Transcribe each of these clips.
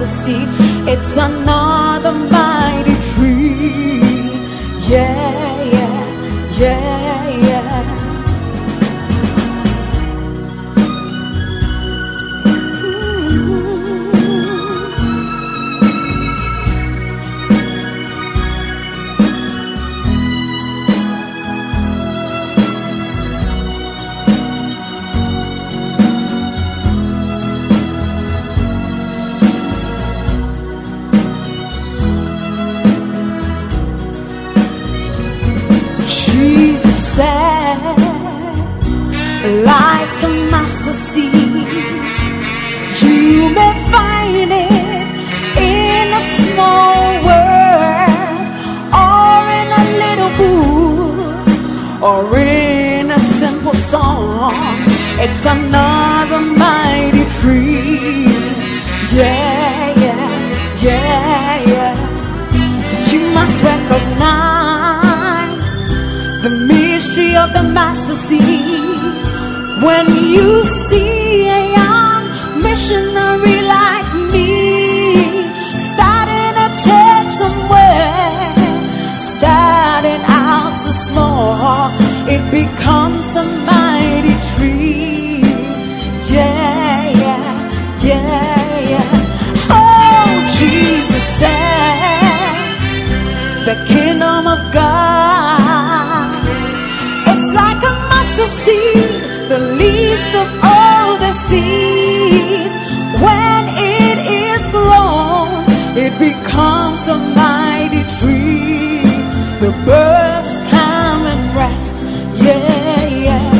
Master seed. It's another mighty tree. Yeah, Jesus said, the kingdom of God. It's like a mustard seed, the least of all the seeds. When it is grown, it becomes a mighty tree. The birds come and rest. Yeah, yeah,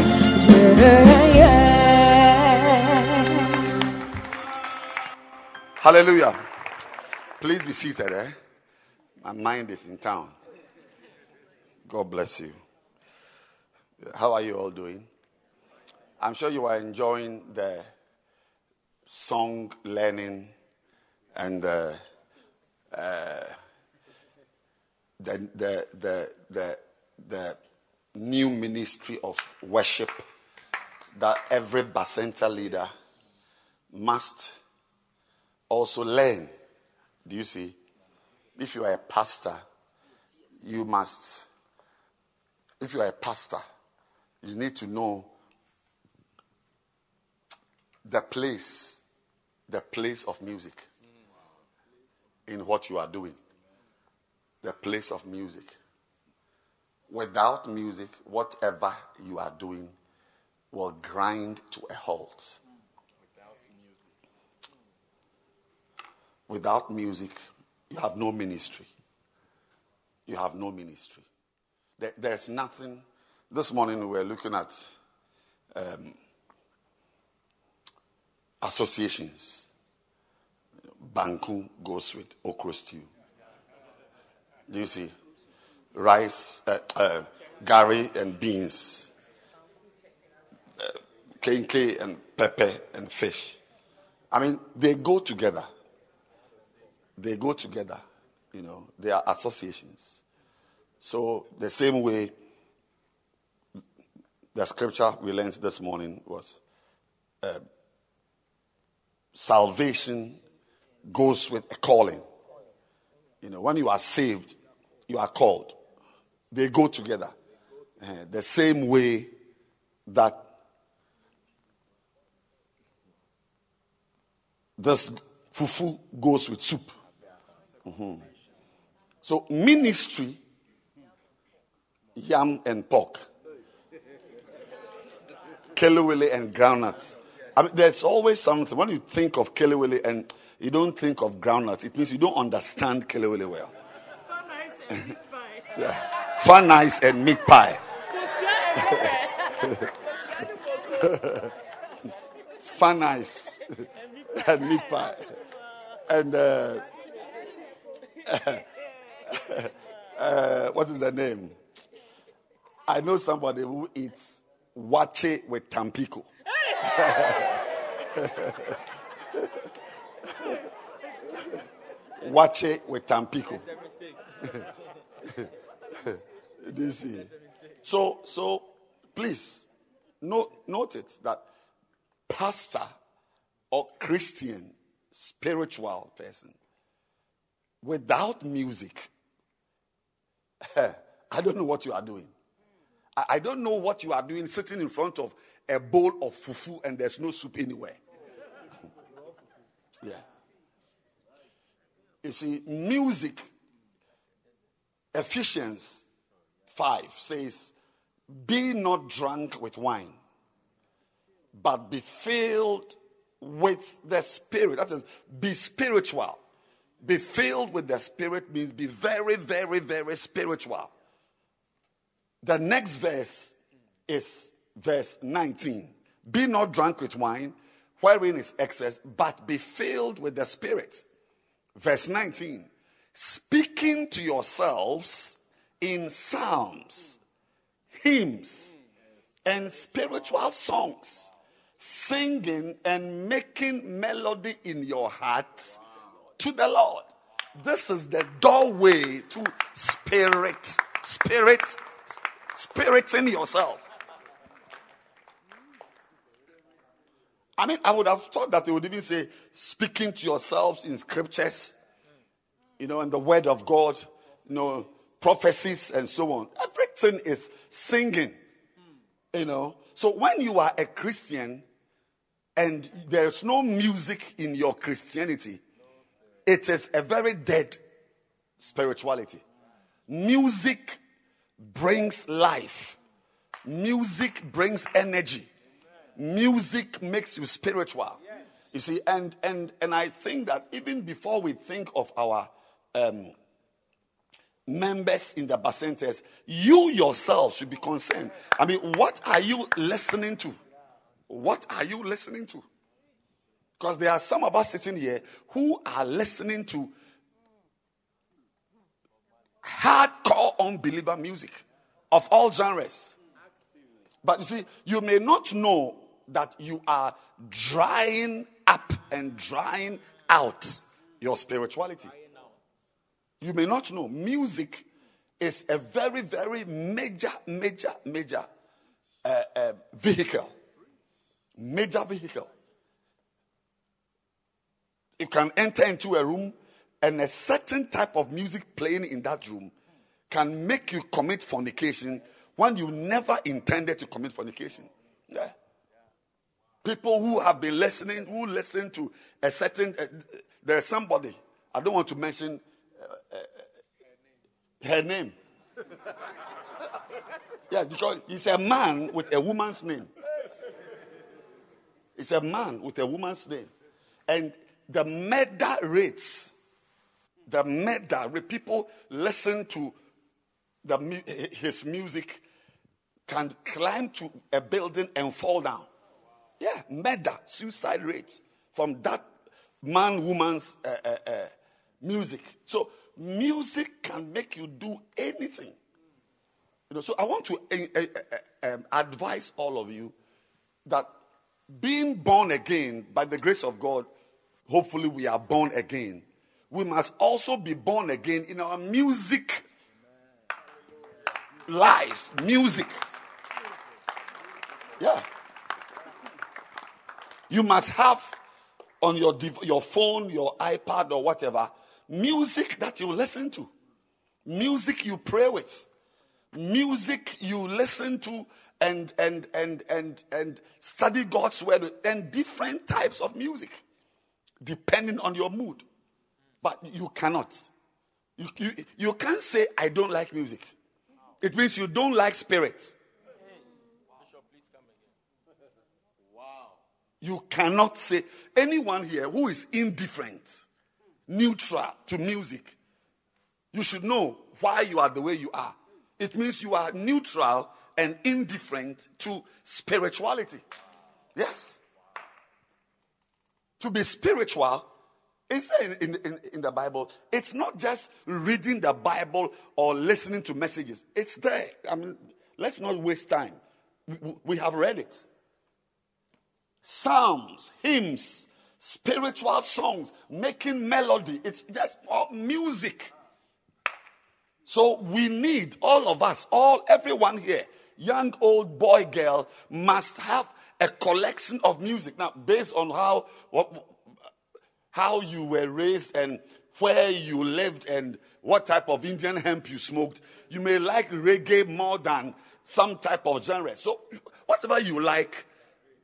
yeah, yeah. Hallelujah. Please be seated, eh? My mind is in town. God bless you. How are you all doing? I'm sure you are enjoying the song learning and the, uh, the, the, the, the, the new ministry of worship that every Bacenta leader must also learn. Do you see? If you are a pastor, you must, if you are a pastor, you need to know the place, the place of music in what you are doing. The place of music. Without music, whatever you are doing will grind to a halt. Without music, you have no ministry. You have no ministry. There, there's nothing. This morning we were looking at um, associations. banku goes with okra stew. Do you see? Rice, uh, uh, gari and beans, uh, kenkey and pepper and fish. I mean, they go together. They go together. You know, they are associations. So, the same way the scripture we learned this morning was uh, salvation goes with a calling. You know, when you are saved, you are called. They go together. Uh, the same way that this fufu goes with soup. Mm-hmm. So, ministry, yam and pork, kelewele and groundnuts. I mean, there's always something. When you think of kelewele and you don't think of groundnuts, it means you don't understand kelewele well. yeah. Fun ice and meat pie. Fun ice and meat pie. And uh, uh, what is the name? I know somebody who eats waakye with tampico. waakye with tampico. you see? So, so please note, note it that pastor or Christian spiritual person without music, I don't know what you are doing. I don't know what you are doing sitting in front of a bowl of fufu and there's no soup anywhere. yeah. You see, music, Ephesians 5 says, Be not drunk with wine, but be filled with the Spirit. That is, be spiritual. Be filled with the Spirit means be very, very, very spiritual. The next verse is verse 19. Be not drunk with wine, wherein is excess, but be filled with the Spirit. Verse 19. Speaking to yourselves in psalms, hymns, and spiritual songs, singing and making melody in your heart to the Lord. This is the doorway to spirit, spirit, spirit in yourself. I mean, I would have thought that they would even say, speaking to yourselves in scriptures, you know, and the word of God, you know, prophecies and so on. Everything is singing, you know. So when you are a Christian and there's no music in your Christianity, it is a very dead spirituality. Music brings life, music brings energy music makes you spiritual. You see, and and and I think that even before we think of our um, members in the bacentas, you yourself should be concerned. I mean, what are you listening to? What are you listening to? Because there are some of us sitting here who are listening to hardcore unbeliever music of all genres. But you see, you may not know that you are drying up and drying out your spirituality. You may not know. Music is a very, very major, major, major uh, uh, vehicle. Major vehicle. It can enter into a room, and a certain type of music playing in that room can make you commit fornication when you never intended to commit fornication. Yeah. People who have been listening, who listen to a certain, uh, there's somebody, I don't want to mention uh, uh, her name. yeah, because he's a man with a woman's name. It's a man with a woman's name. And the murder rates, the murder rate, people listen to the, his music can climb to a building and fall down. Yeah, murder, suicide rates from that man, woman's uh, uh, uh, music. So music can make you do anything. You know, so I want to uh, uh, uh, um, advise all of you that being born again by the grace of God, hopefully we are born again. We must also be born again in our music lives, music. Yeah. You must have on your, your phone, your iPad, or whatever, music that you listen to, music you pray with, music you listen to and and and and and study God's word and different types of music, depending on your mood. But you cannot. You, you, you can't say, I don't like music. It means you don't like spirit. You cannot say anyone here who is indifferent, neutral to music. You should know why you are the way you are. It means you are neutral and indifferent to spirituality. Yes. To be spiritual it's in, in, in, in, the Bible. It's not just reading the Bible or listening to messages. It's there. I mean, let's not waste time. We, we have read it psalms, hymns, spiritual songs, making melody. It's just music. So we need all of us, all everyone here, young, old, boy, girl, must have a collection of music. Now, based on how what, how you were raised and where you lived and what type of Indian hemp you smoked, you may like reggae more than some type of genre. So whatever you like,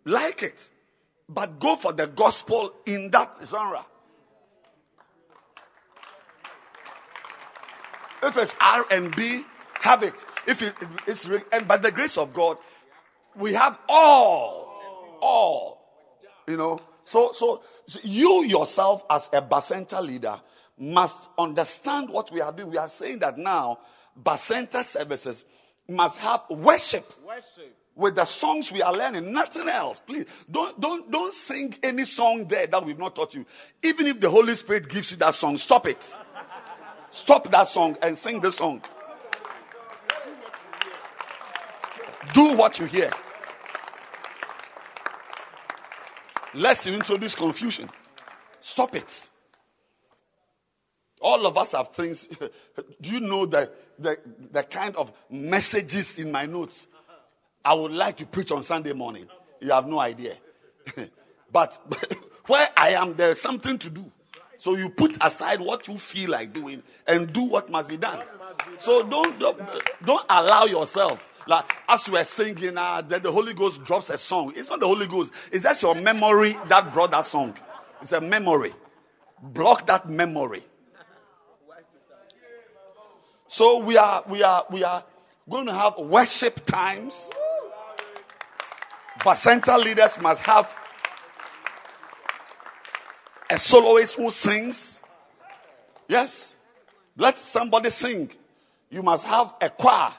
like it, but go for the gospel in that genre. If it's R and B, have it. If it, it's and by the grace of God, we have all, all. You know, so, so so you yourself as a Bacenta leader must understand what we are doing. We are saying that now Bacenta services must have worship. Worship with the songs we are learning, nothing else. Please don't don't don't sing any song there that we've not taught you. Even if the Holy Spirit gives you that song, stop it. Stop that song and sing this song. Do what you hear. Lest you introduce confusion. Stop it. All of us have things. Do you know the, the, the kind of messages in my notes? I would like to preach on Sunday morning. You have no idea. but where I am, there is something to do. So you put aside what you feel like doing and do what must be done. So don't don't, don't allow yourself like as are singing, uh, that the Holy Ghost drops a song. It's not the Holy Ghost. It's just your memory that brought that song. It's a memory. Block that memory. So we are we are we are going to have worship times. Bacenta leaders must have a soloist who sings. Yes. Let somebody sing. You must have a choir.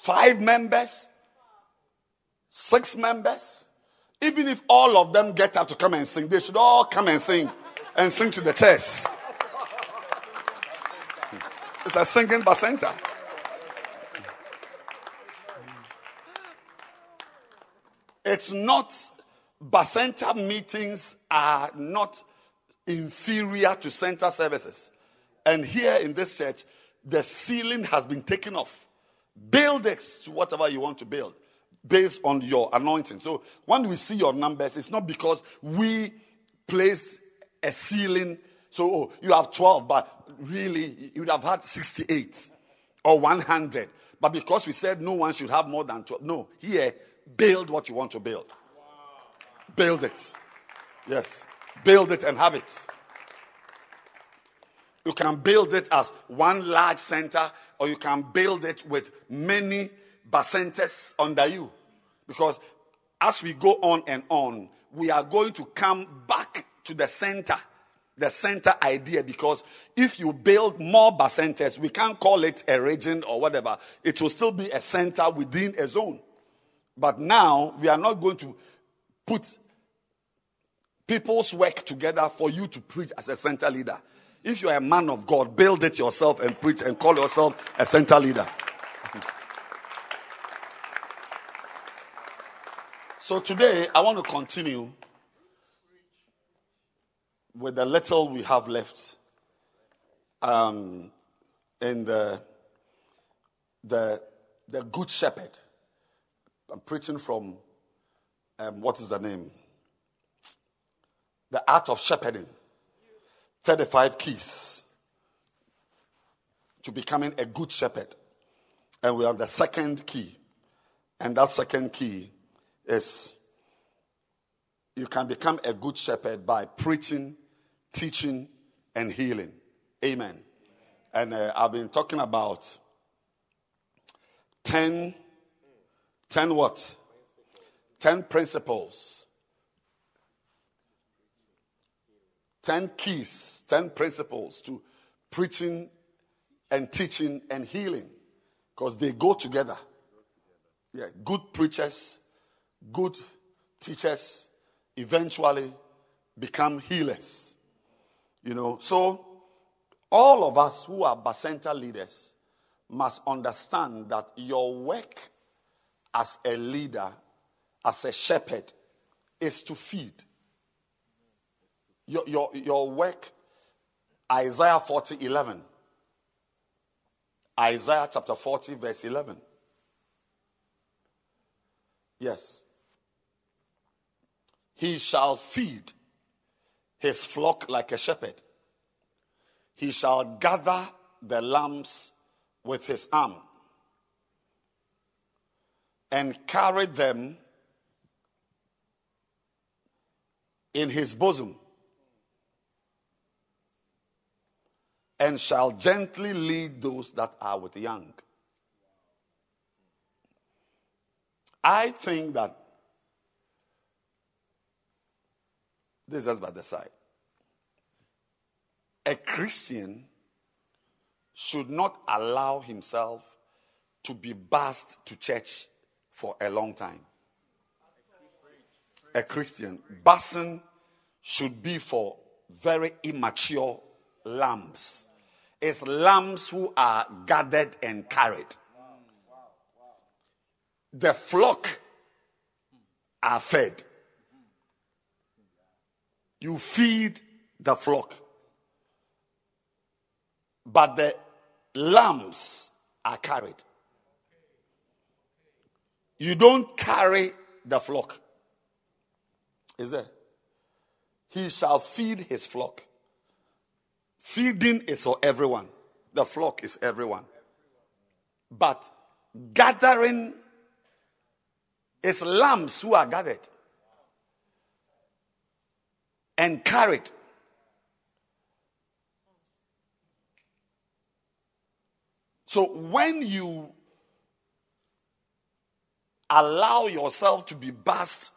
Five members, six members. Even if all of them get up to come and sing, they should all come and sing and sing to the church. It's a singing bacenta. It's not, Bacenta meetings are not inferior to center services. And here in this church, the ceiling has been taken off. Build it to whatever you want to build based on your anointing. So when we see your numbers, it's not because we place a ceiling. So oh, you have 12, but really you would have had 68 or 100. But because we said no one should have more than 12. No, here Build what you want to build. Build it. Yes. Build it and have it. You can build it as one large center, or you can build it with many bacentas under you. Because as we go on and on, we are going to come back to the center, the center idea. Because if you build more bacentas, we can't call it a region or whatever, it will still be a center within a zone. But now we are not going to put people's work together for you to preach as a center leader. If you are a man of God, build it yourself and preach and call yourself a center leader. So today, I want to continue with the little we have left um, in the, the, the Good Shepherd. I'm preaching from, um, what is the name? The Art of Shepherding. 35 keys to becoming a good shepherd. And we have the second key. And that second key is you can become a good shepherd by preaching, teaching, and healing. Amen. And uh, I've been talking about 10, 10 what? 10 principles, 10 keys, 10 principles to preaching and teaching and healing because they go together. Yeah, good preachers, good teachers eventually become healers. You know, so all of us who are Bacenta leaders must understand that your work as a leader, as a shepherd, is to feed. Your, your, your work, Isaiah 40 11. Isaiah chapter 40, verse 11. Yes. He shall feed his flock like a shepherd. He shall gather the lambs with his arm and carry them in his bosom and shall gently lead those that are with young. I think that this is by the side. A Christian should not allow himself to be bussed to church for a long time. A Christian, bussing should be for very immature lambs. It's lambs who are gathered and carried. The flock are fed. You feed the flock. But the lambs are carried. You don't carry the flock. Is there? He shall feed his flock. Feeding is for everyone, the flock is everyone. But gathering is lambs who are gathered and carried. So when you allow yourself to be bussed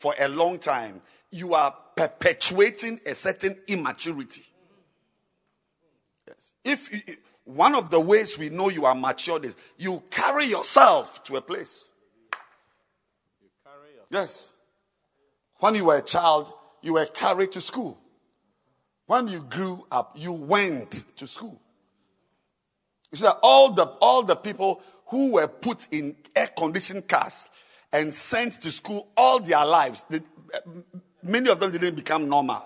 for a long time, you are perpetuating a certain immaturity. If one of the ways we know you are matured is you carry yourself to a place. You. Yes. When you were a child, you were carried to school. When you grew up, you went to school. You see that all the all the people who were put in air-conditioned cars and sent to school all their lives, they, many of them didn't become normal.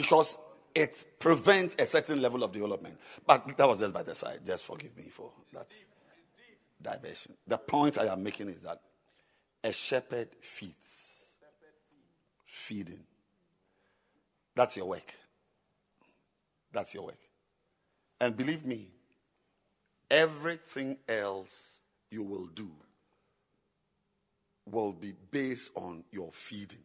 Because it prevents a certain level of development. But that was just by the side. Just forgive me for that diversion. The point I am making is that a shepherd feeds. Feeding. That's your work. That's your work. And believe me, everything else you will do will be based on your feeding.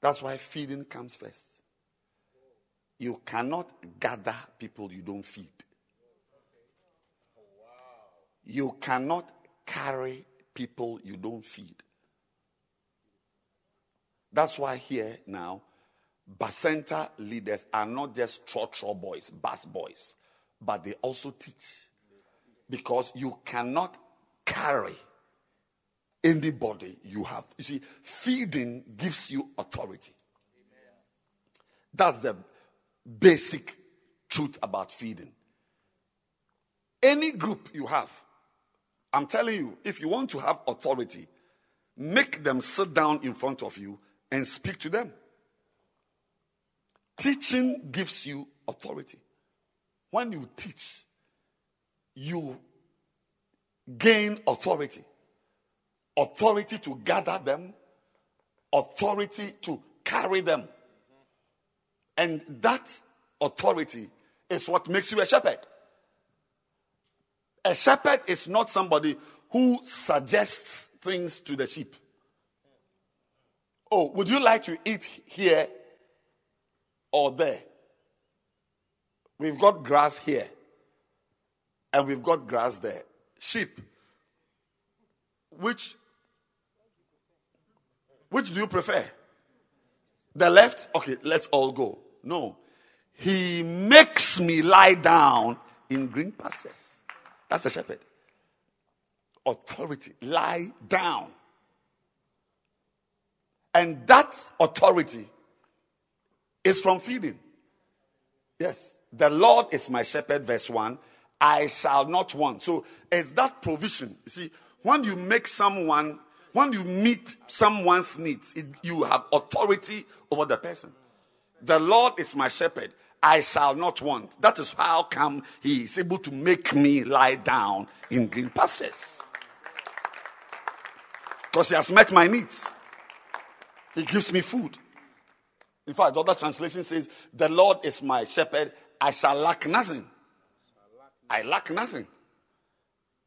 That's why feeding comes first. You cannot gather people you don't feed. You cannot carry people you don't feed. That's why here now, Bacenta leaders are not just trotro boys, bus boys, but they also teach. Because you cannot carry anybody you have. You see, feeding gives you authority. That's the basic truth about feeding. Any group you have, I'm telling you, if you want to have authority, make them sit down in front of you and speak to them. Teaching gives you authority. When you teach, you gain authority authority to gather them, authority to carry them. And that authority is what makes you a shepherd. A shepherd is not somebody who suggests things to the sheep. Oh, would you like to eat here or there? We've got grass here and we've got grass there. Sheep. Which which do you prefer? The left? Okay, let's all go. No. He makes me lie down in green pastures. That's a shepherd. Authority. Lie down. And that authority is from feeding. Yes. The Lord is my shepherd, verse 1. I shall not want. So, it's that provision. You see, when you make someone when you meet someone's needs, it, you have authority over the person. The Lord is my shepherd. I shall not want. That is how come he is able to make me lie down in green pastures. Because he has met my needs. He gives me food. In fact, the other translation says, The Lord is my shepherd, I shall lack nothing. I lack nothing.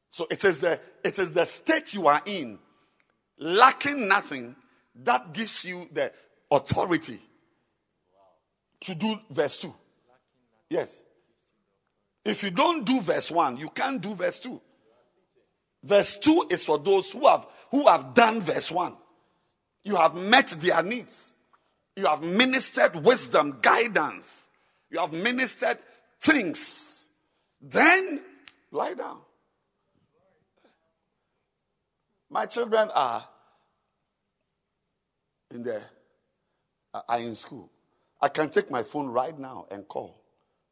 So it is the, it is the state you are in lacking nothing, that gives you the authority to do verse 2. Yes. If you don't do verse 1, you can't do verse 2. Verse 2 is for those who have who have done verse 1. You have met their needs. You have ministered wisdom, guidance. You have ministered things. Then lie down. My children are in there, are in school. I can take my phone right now and call.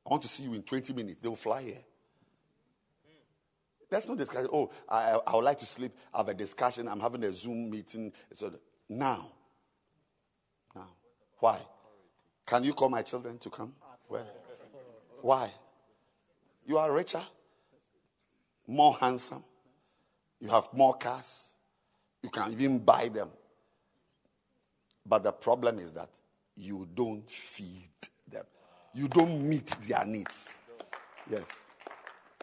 I want to see you in 20 minutes. They will fly here. There's no discussion. Oh, I, I would like to sleep. I have a discussion. I'm having a Zoom meeting. So now. Now. Why? Can you call my children to come? Where? Why? You are richer, more handsome, you have more cars, you can even buy them. But the problem is that you don't feed them, you don't meet their needs. Yes.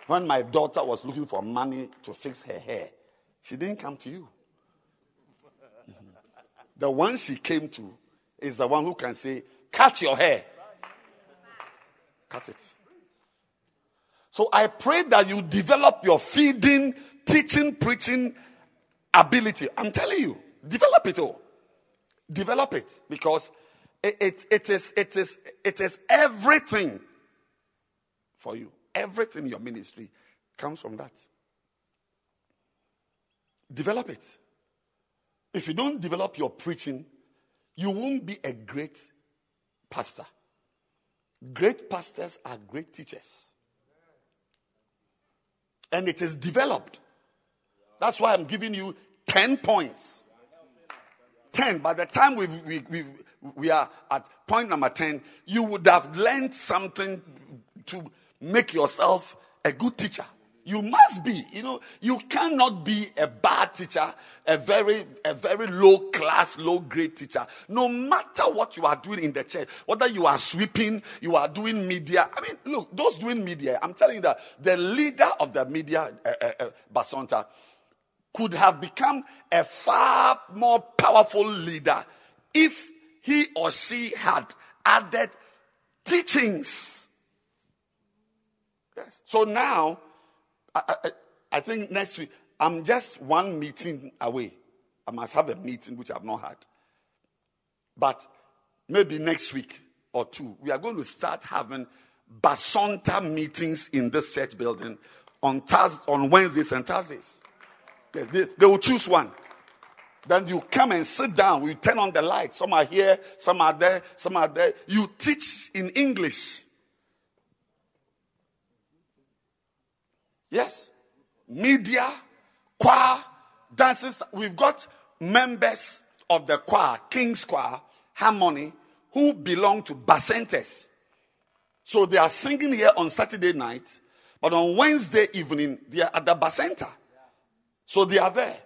When my daughter was looking for money to fix her hair, she didn't come to you. The one she came to is the one who can say, Cut your hair. Cut it. So I pray that you develop your feeding, teaching, preaching, ability. I'm telling you, develop it all. Develop it because it, it, it, is, it, is, it is everything for you. Everything in your ministry comes from that. Develop it. If you don't develop your preaching, you won't be a great pastor. Great pastors are great teachers. And it is developed. That's why I'm giving you 10 points. 10. By the time we we, we, we are at point number 10, you would have learned something to make yourself a good teacher. You must be, you know, you cannot be a bad teacher, a very, a very low class, low grade teacher. No matter what you are doing in the church, whether you are sweeping, you are doing media. I mean, look, those doing media, I'm telling you that the leader of the media, uh, uh, uh, Basonta, could have become a far more powerful leader if he or she had added teachings. Yes. So now, I, I, I, think next week, I'm just one meeting away. I must have a meeting which I've not had. But maybe next week or two, we are going to start having Basonta meetings in this church building on Thurs on Wednesdays and Thursdays. Yes, they, they will choose one. Then you come and sit down. We turn on the light. Some are here, some are there, some are there. You teach in English. Yes. Media, choir, dances. We've got members of the choir, King's Choir, Harmony, who belong to Bacentas. So they are singing here on Saturday night, but on Wednesday evening, they are at the Bacenta. So they are there.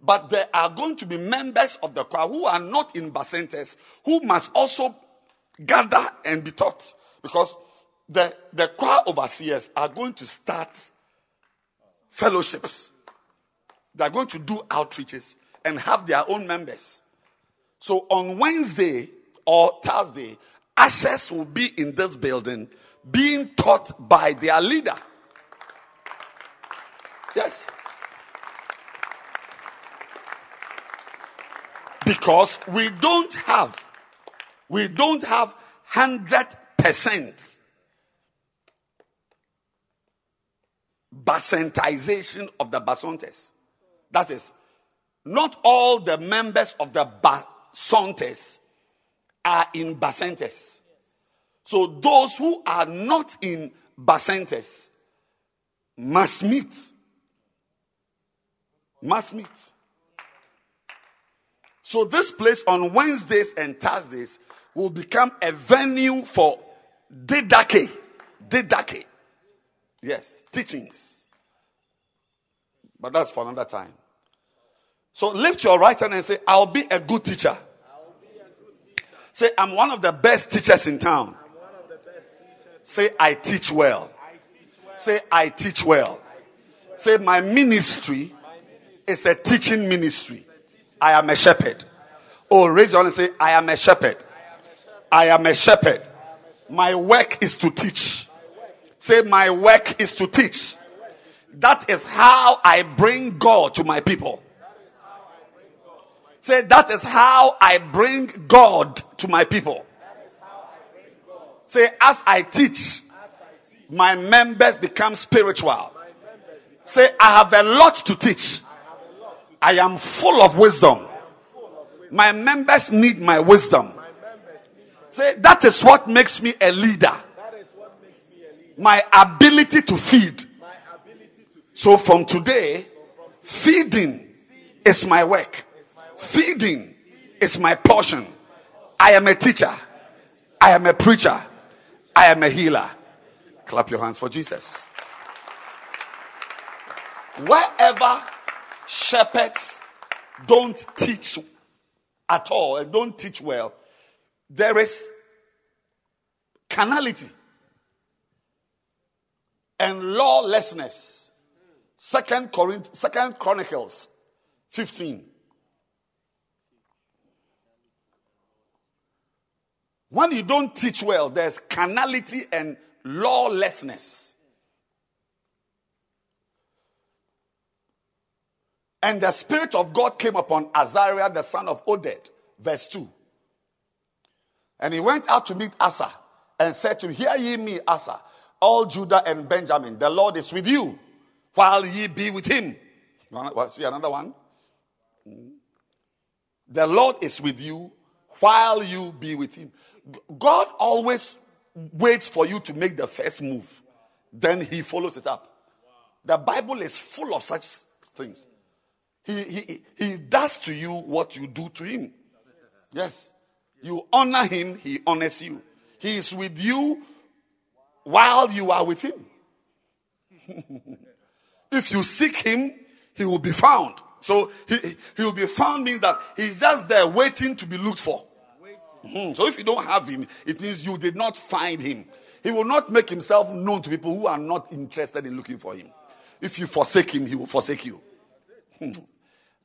But there are going to be members of the choir who are not in Bacentas, who must also gather and be taught. Because the, the choir overseers are going to start fellowships. They are going to do outreaches and have their own members. So on Wednesday or Thursday, ashes will be in this building being taught by their leader. Yes. Because we don't have, we don't have 100% bacentization of the basontas. That is, not all the members of the basontas are in bacentas. So those who are not in bacentas must meet. Must meet. So this place on Wednesdays and Thursdays will become a venue for didache. Didache. Yes, teachings. But that's for another time. So lift your right hand and say, I'll be a good teacher. Say, I'm one of the best teachers in town. Say, I teach well. Say, I teach well. Say, my ministry is a teaching ministry. I am a shepherd. Oh, raise your hand and say, I am a shepherd. I am a shepherd. My work is to teach. Say, my work is to teach. That is how I bring God to my people. Say, that is how I bring God to my people. Say, as I teach, my members become spiritual. Say, I have a lot to teach. I am full of wisdom. My members need my wisdom. Say, that is what makes me a leader. My ability to feed. So from today, feeding is my work. Feeding is my portion. I am a teacher. I am a preacher. I am a healer. Clap your hands for Jesus. Wherever shepherds don't teach at all and don't teach well, there is carnality and lawlessness. Second Corinth, Second Chronicles 15. When you don't teach well, there's carnality and lawlessness. And the Spirit of God came upon Azariah, the son of Oded, verse 2. And he went out to meet Asa and said to him, Hear ye me, Asa, all Judah and Benjamin, the Lord is with you, while ye be with him. See another one? Mm. The Lord is with you while you be with him. God always waits for you to make the first move, then he follows it up. The Bible is full of such things. He, he, he does to you what you do to him. Yes. You honor him, he honors you. He is with you while you are with him. if you seek him, he will be found. So he, he will be found means that he's just there waiting to be looked for. Mm-hmm. So if you don't have him, it means you did not find him. He will not make himself known to people who are not interested in looking for him. If you forsake him, he will forsake you.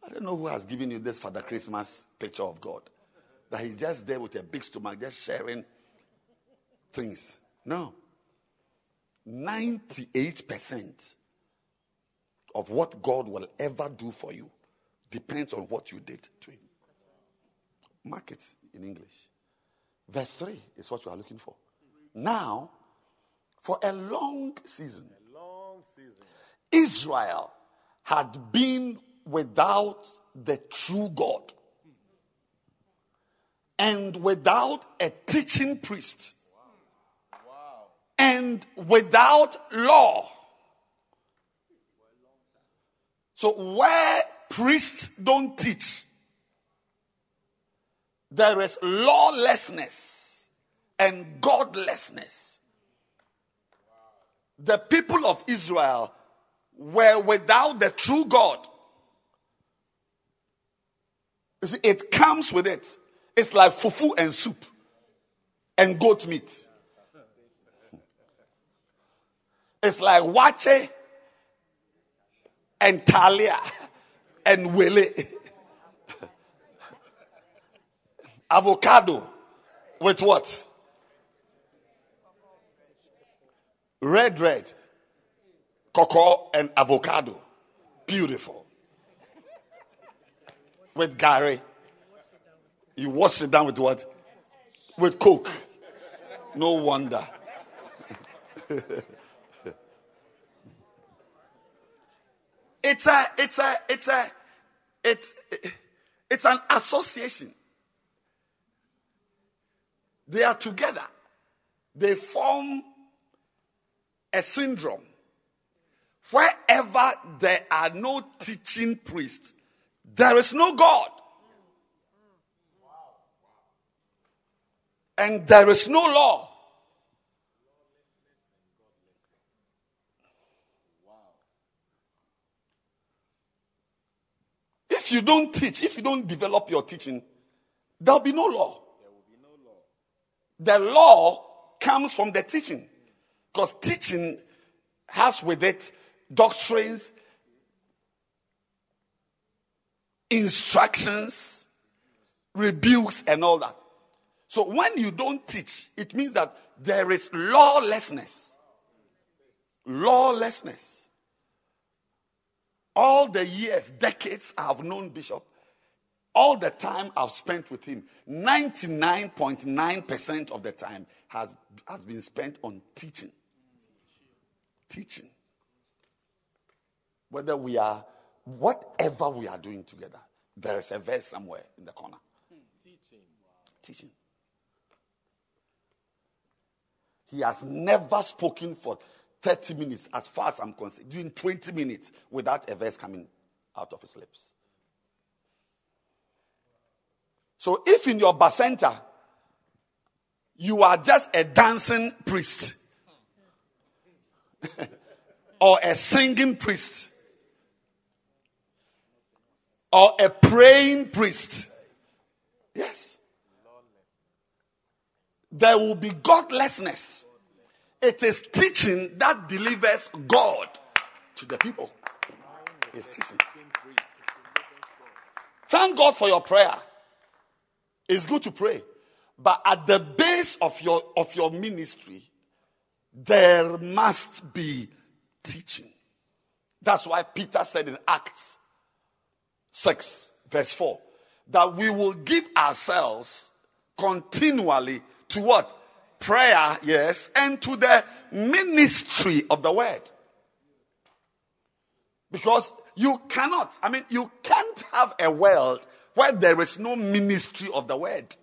I don't know who has given you this Father Christmas picture of God. That he's just there with a big stomach, just sharing things. No. 98% of what God will ever do for you depends on what you did to him. Mark it in English. Verse 3 is what we are looking for. Now, For a long season, A long season. Israel had been without the true God and without a teaching priest and without law. So, where priests don't teach, there is lawlessness and godlessness. The people of Israel were without the true God. You see, it comes with it. It's like fufu and soup and goat meat. It's like waakye and talia and wele. Avocado with what? Red, red. Cocoa and avocado. Beautiful. With gari. You wash it down with what? With Coke. No wonder. it's a, it's a, it's a, it's, it's an association. They are together. They form a syndrome. Wherever there are no teaching priests, there is no God. And there is no law. If you don't teach, if you don't develop your teaching, there'll be no law. The law comes from the teaching. Because teaching has with it doctrines, instructions, rebukes, and all that. So when you don't teach, it means that there is lawlessness. Lawlessness. All the years, decades I have known Bishop, all the time I've spent with him, 99.9% of the time has, has been spent on teaching. Teaching. Whether we are, whatever we are doing together, there is a verse somewhere in the corner. Teaching. Teaching. He has never spoken for 30 minutes, as far as I'm concerned, during 20 minutes without a verse coming out of his lips. So if in your Bacenta you are just a dancing priest or a singing priest or a praying priest, yes, there will be godlessness. It is teaching that delivers God to the people. It's teaching. Thank God for your prayer. It's good to pray. But at the base of your, of your ministry, there must be teaching. That's why Peter said in Acts 6, verse 4, that we will give ourselves continually to what? Prayer, yes, and to the ministry of the word. Because you cannot, I mean, you can't have a world where there is no ministry of the word.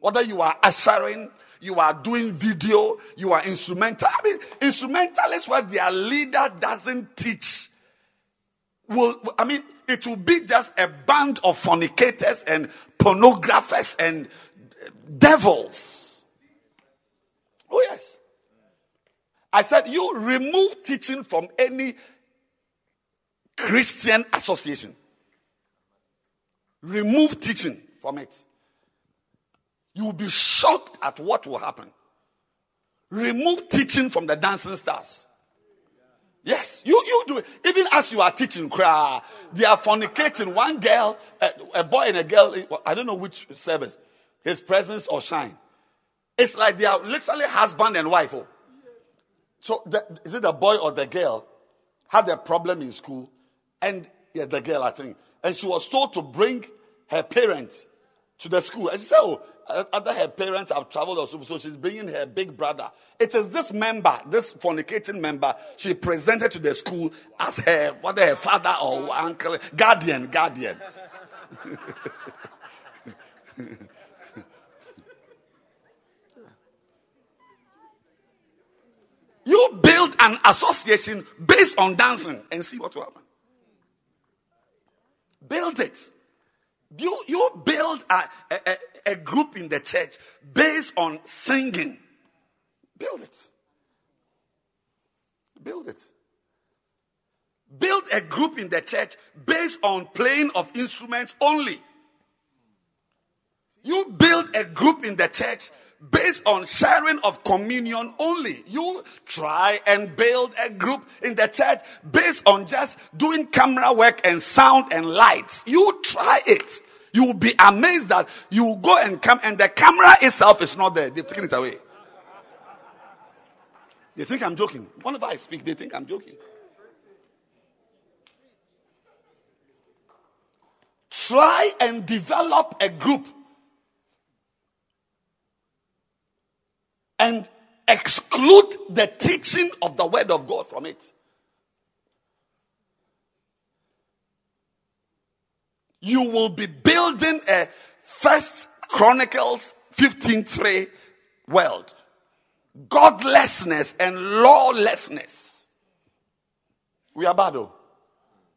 Whether you are ushering, you are doing video, you are instrumental. I mean, instrumentalists where their leader doesn't teach. Will I mean it will be just a band of fornicators and pornographers and eh, devils. Oh yes. I said you remove teaching from any Christian association. Remove teaching from it. You will be shocked at what will happen. Remove teaching from the dancing stars. Yes, you, you do it. Even as you are teaching, cry, they are fornicating. One girl, a, a boy and a girl, I don't know which service, his presence or shine. It's like they are literally husband and wife. Oh. So, the, is it the boy or the girl had a problem in school? And yeah, the girl, I think. And she was told to bring her parents to the school. And she said, Oh, Uh, Other her parents have traveled so she's bringing her big brother. It is this member, this fornicating member, she presented to the school as her whether her father or uncle, guardian, guardian. you build an association based on dancing and see what will happen. Build it. You, you build a, a group in the church based on singing. Build it. Build it. Build a group in the church based on playing of instruments only. You build a group in the church based on sharing of communion only. You try and build a group in the church based on just doing camera work and sound and lights. You try it. You will be amazed that you will go and come and the camera itself is not there. They've taken it away. They think I'm joking. Whenever I speak, they think I'm joking. Try and develop a group and exclude the teaching of the word of God from it. You will be building a first Chronicles 15:3 world. Godlessness and lawlessness. We are bad, though.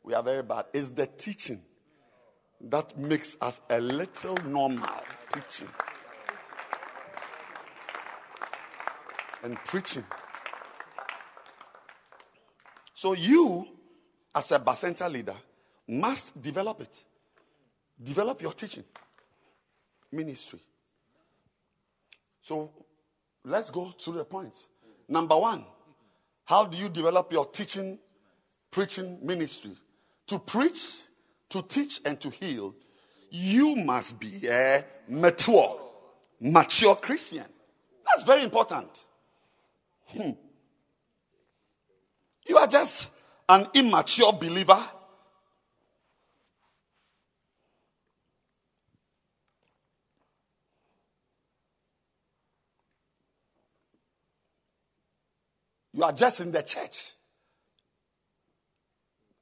We are very bad. It's the teaching that makes us a little normal teaching. and preaching. So you, as a Bacenta leader, must develop it. Develop your teaching ministry. So let's go to the points. Number one, how do you develop your teaching, preaching ministry? To preach, to teach, and to heal, you must be a mature, mature Christian. That's very important. Hmm. You are just an immature believer. You are just in the church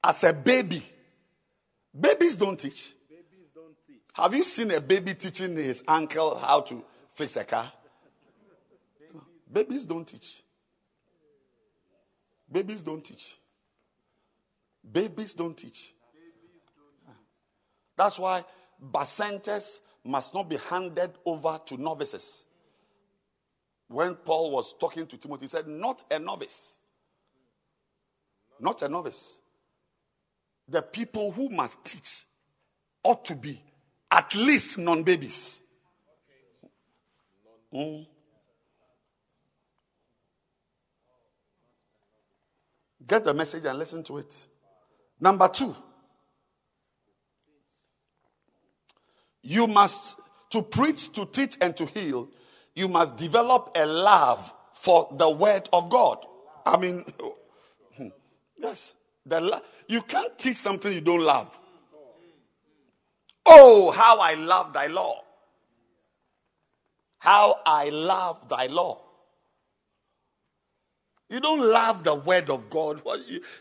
as a baby. Babies don't teach. Babies don't teach. Have you seen a baby teaching his uncle how to fix a car? Babies don't teach. Babies don't teach. Babies don't teach. That's why Bacentas must not be handed over to novices. When Paul was talking to Timothy, he said, Not a novice. Not a novice. The people who must teach ought to be at least non babies. Mm. Get the message and listen to it. Number two, you must, to preach, to teach, and to heal, you must develop a love for the word of God. I mean, yes, the, you can't teach something you don't love. Oh, how I love thy law. How I love thy law. You don't love the word of God.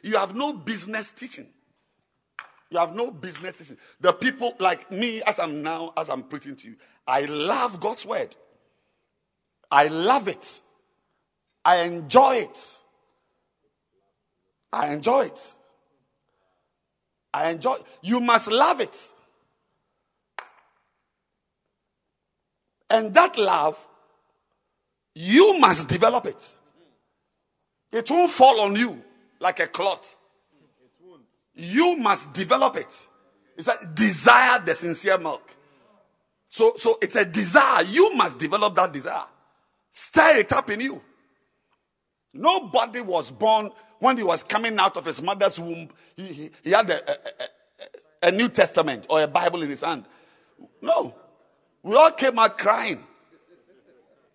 You have no business teaching. You have no business teaching. The people like me, as I'm now, as I'm preaching to you, I love God's word. I love it. I enjoy it. I enjoy it. I enjoy. You must love it. And that love, you must develop it. It won't fall on you like a cloth. You must develop it. It's like desire the sincere milk. So, so it's a desire. You must develop that desire. Stir it up in you. Nobody was born when he was coming out of his mother's womb. He, he, he had a, a, a, a New Testament or a Bible in his hand. No. We all came out crying.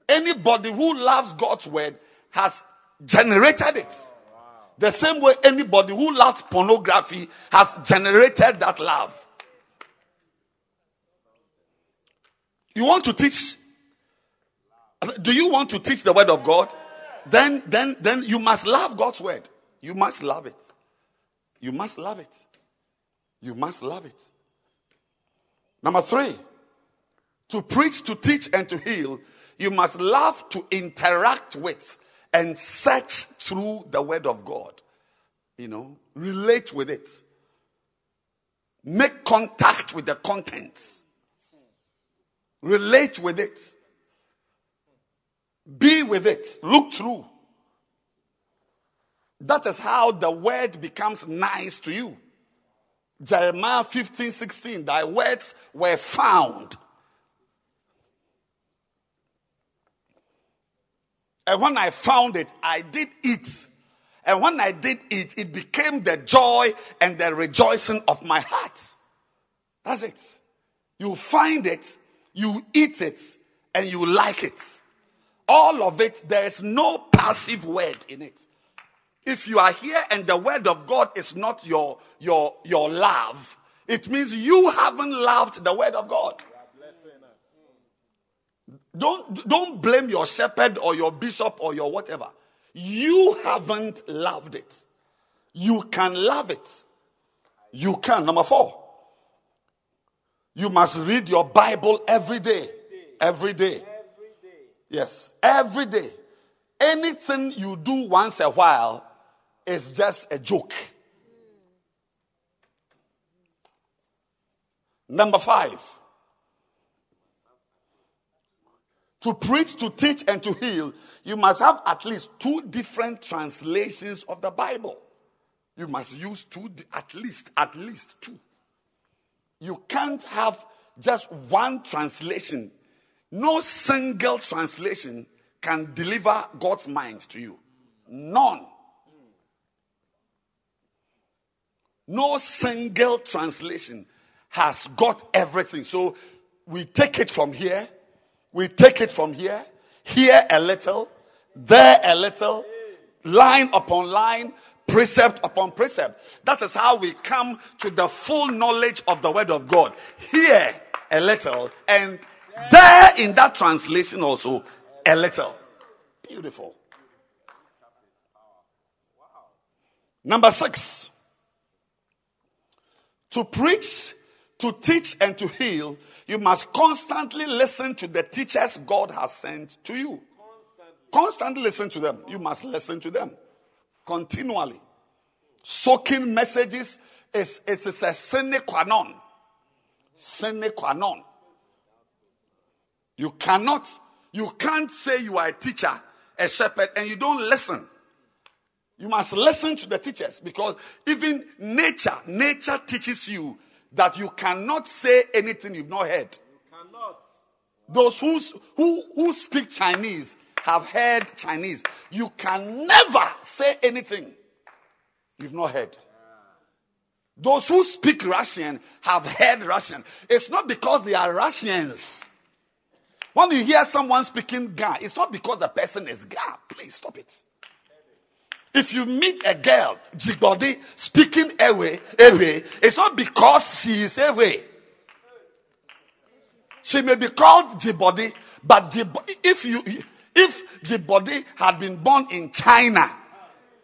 Anybody who loves God's word has generated it. The same way anybody who loves pornography has generated that love. You want to teach Do you want to teach the word of God? Then, then, then you must love God's word. You must love it. You must love it. You must love it. Number three, to preach, to teach, and to heal, you must love to interact with and search through the word of God. You know, relate with it. Make contact with the contents. Relate with it. Be with it. Look through. That is how the word becomes nice to you. Jeremiah 15 16, thy words were found. And when I found it, I did eat. And when I did eat, it became the joy and the rejoicing of my heart. That's it. You find it, you eat it, and you like it. All of it, there is no passive word in it. If you are here and the word of God is not your, your, your love, it means you haven't loved the word of God. Don't, don't blame your shepherd or your bishop or your whatever. You haven't loved it. You can love it. You can. Number four, you must read your Bible every day. Every day. Yes, every day. Anything you do once a while is just a joke. Number five, to preach, to teach, and to heal, you must have at least two different translations of the Bible. You must use two, at least, at least two. You can't have just one translation. No single translation can deliver God's mind to you. None. No single translation has got everything. So we take it from here, we take it from here, here a little, there a little, line upon line, precept upon precept. That is how we come to the full knowledge of the Word of God. Here a little, and there in that translation also a little. Beautiful. Number six. To preach, to teach, and to heal, you must constantly listen to the teachers God has sent to you. Constantly, listen to them. You must listen to them continually. Soaking messages is, is, is a sine qua non. Sine qua non. You cannot, you can't say you are a teacher, a shepherd, and you don't listen. You must listen to the teachers because even nature, nature teaches you that you cannot say anything you've not heard. You cannot. Those who, who, who speak Chinese have heard Chinese. You can never say anything you've not heard. Those who speak Russian have heard Russian. It's not because they are Russians. When you hear someone speaking Ga, it's not because the person is Ga. Please stop it. If you meet a girl, Jigbodi, speaking Ewe, Ewe, it's not because she is Ewe. She may be called Jibodi, but if you if had been born in China,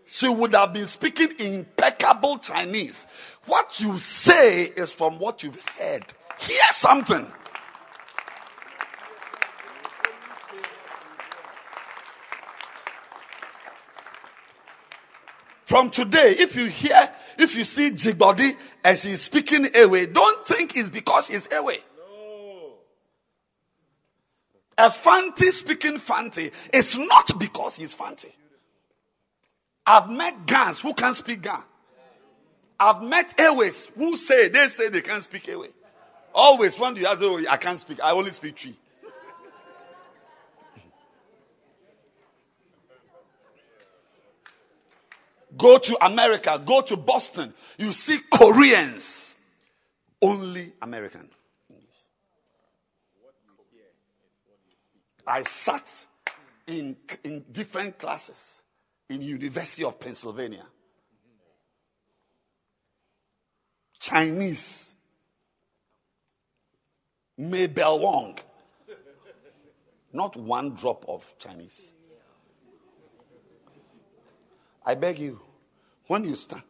she would have been speaking impeccable Chinese. What you say is from what you've heard. Hear something. From today, if you hear, if you see Jigbodi and she's speaking Ewe, don't think it's because she's Ewe. A Fanti speaking Fanti is not because he's Fanti. I've met Gans who can't speak Gan. I've met Ewes who say they say they can't speak Ewe. Always when you ask, oh, I can't speak, I only speak Twi. Go to America, go to Boston. You see Koreans, only American I sat in, in different classes in University of Pennsylvania. Chinese, Mabel Wong. Not one drop of Chinese. I beg you, when you stand,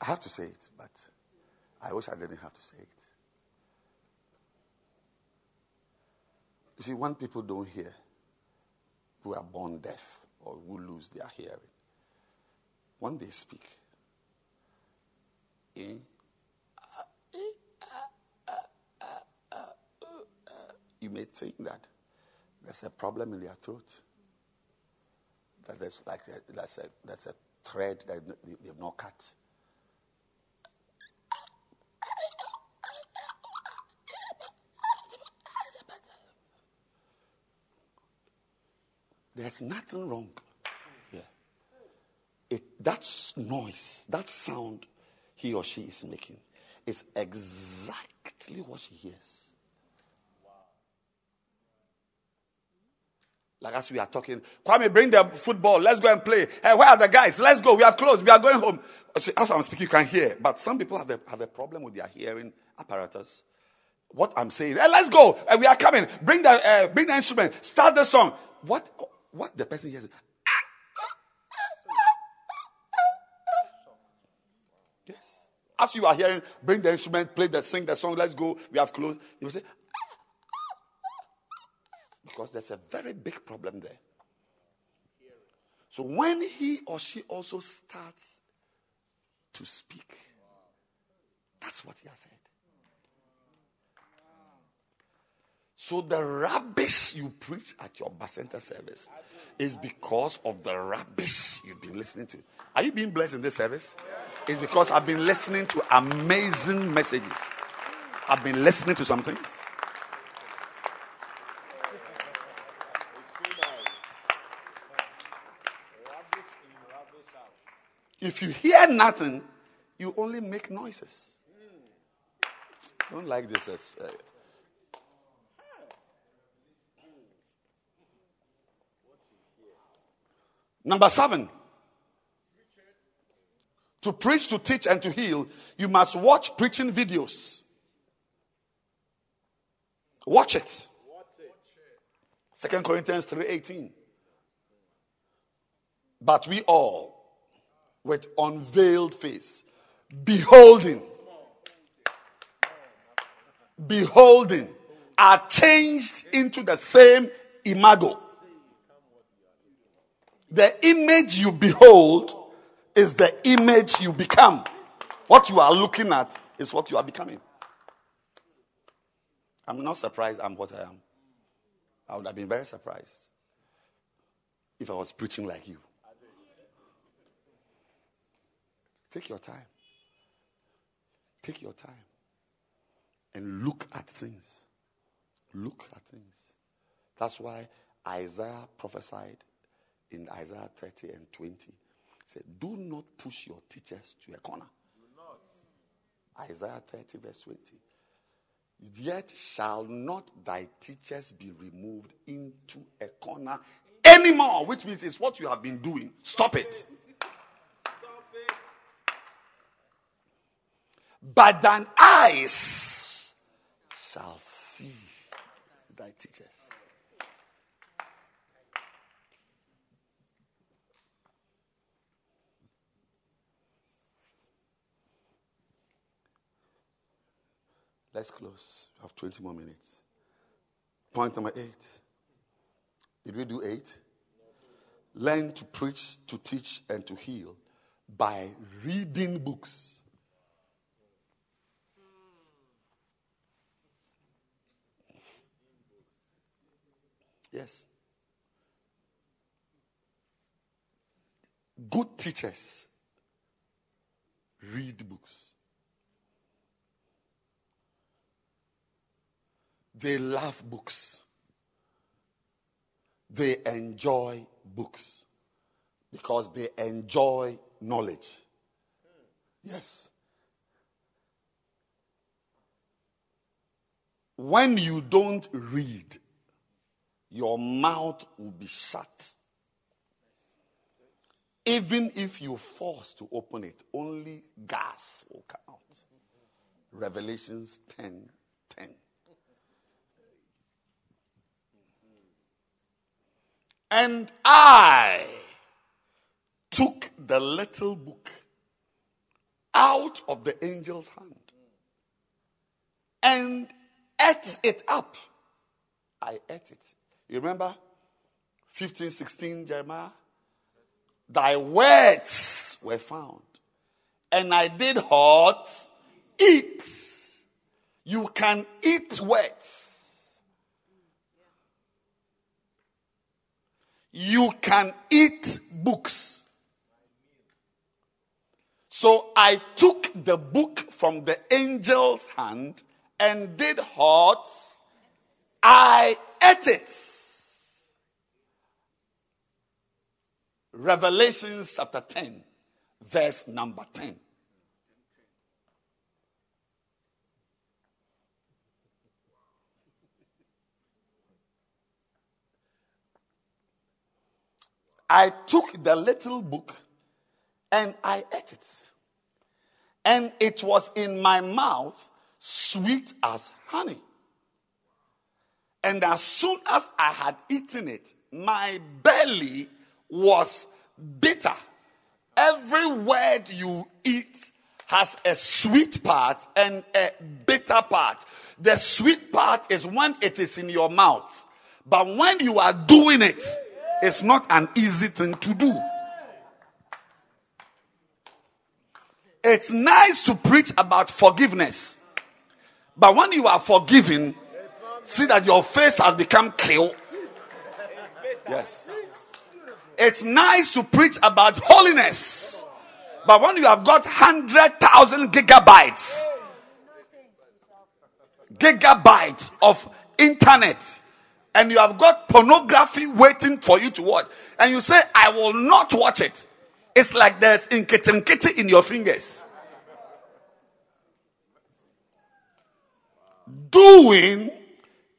I have to say it, but I wish I didn't have to say it. You see, when people don't hear, who are born deaf or who lose their hearing, when they speak, eh, ah, eh ah, ah, oh, you may think that there's a problem in their throat. That there's like a, there's a, there's a thread that they've not cut. There's nothing wrong here. It, that noise, that sound he or she is making is exactly what she hears. Like as we are talking, Kwame, bring the football. Let's go and play. Hey, where are the guys? Let's go. We have closed. We are going home. See, as I'm speaking, you can hear. But some people have a, have a problem with their hearing apparatus. What I'm saying, hey, let's go. Hey, we are coming. Bring the, uh, bring the instrument. Start the song. What, what the person hears. Yes. As you are hearing, bring the instrument, play the, sing the song. Let's go. We have closed. You will say, because there's a very big problem there. So when he or she also starts to speak, that's what he has said. So the rubbish you preach at your center service is because of the rubbish you've been listening to. Are you being blessed in this service? It's because I've been listening to amazing messages. I've been listening to some things. If you hear nothing, you only make noises. Don't like this as. Uh, Number seven. To preach, to teach, and to heal, you must watch preaching videos. Watch it. Second Corinthians 3:18. But we all with unveiled face, beholding, beholding, are changed into the same imago. The image you behold is the image you become. What you are looking at is what you are becoming. I'm not surprised I'm what I am. I would have been very surprised if I was preaching like you. Take your time. Take your time and look at things. Look at things. That's why Isaiah prophesied in Isaiah 30 and 20. He said, Do not push your teachers to a corner. Isaiah 30, verse 20. Yet shall not thy teachers be removed into a corner anymore, which means it's what you have been doing. Stop it. But thine eyes shall see thy teachers. Let's close. We have 20 more minutes. Point number eight. Did we do eight? Learn to preach, to teach, and to heal by reading books. Yes. Good teachers read books. They love books. They enjoy books because they enjoy knowledge. Yes. When you don't read, your mouth will be shut. Even if you force to open it, only gas will come out. Revelations 10 10. And I took the little book out of the angel's hand and ate it up. I ate it. You remember 15, 16, Jeremiah? Thy words were found. And I did what? Eat. You can eat words. You can eat books. So I took the book from the angel's hand and did what? I ate it. Revelation chapter 10, verse number 10. I took the little book and I ate it. And it was in my mouth sweet as honey. And as soon as I had eaten it, my belly was bitter. Every word you eat has a sweet part and a bitter part. The sweet part is when it is in your mouth. But when you are doing it, it's not an easy thing to do. It's nice to preach about forgiveness. But when you are forgiven, see that your face has become clear. Yes. It's nice to preach about holiness. But when you have got 100,000 gigabytes, gigabytes of internet, and you have got pornography waiting for you to watch, and you say, I will not watch it, it's like there's inkitinkiti in your fingers. Doing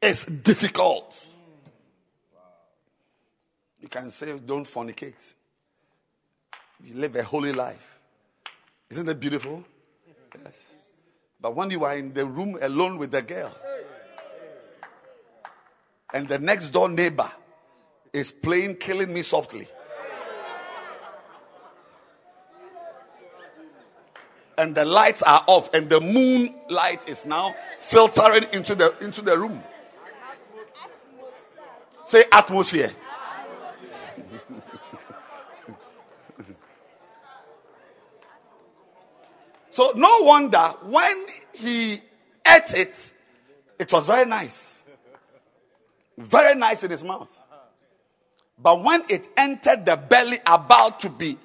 is difficult. Can say, don't fornicate. You live a holy life. Isn't it beautiful? Yes. But when you are in the room alone with the girl, and the next door neighbor is playing Killing Me Softly. And the lights are off, and the moonlight is now filtering into the into the room. Say atmosphere. So no wonder when he ate it, it was very nice. Very nice in his mouth. But when it entered the belly about to be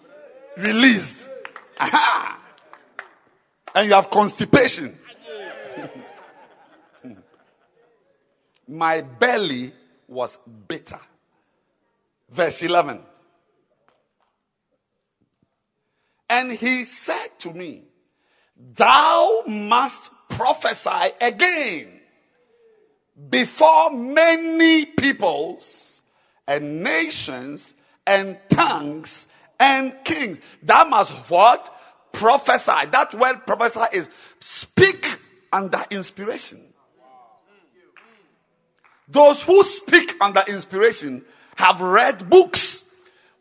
released, aha, and you have constipation, my belly was bitter. Verse 11. And he said to me, Thou must prophesy again before many peoples and nations and tongues and kings. That must what? Prophesy. That word prophesy is speak under inspiration. Those who speak under inspiration have read books.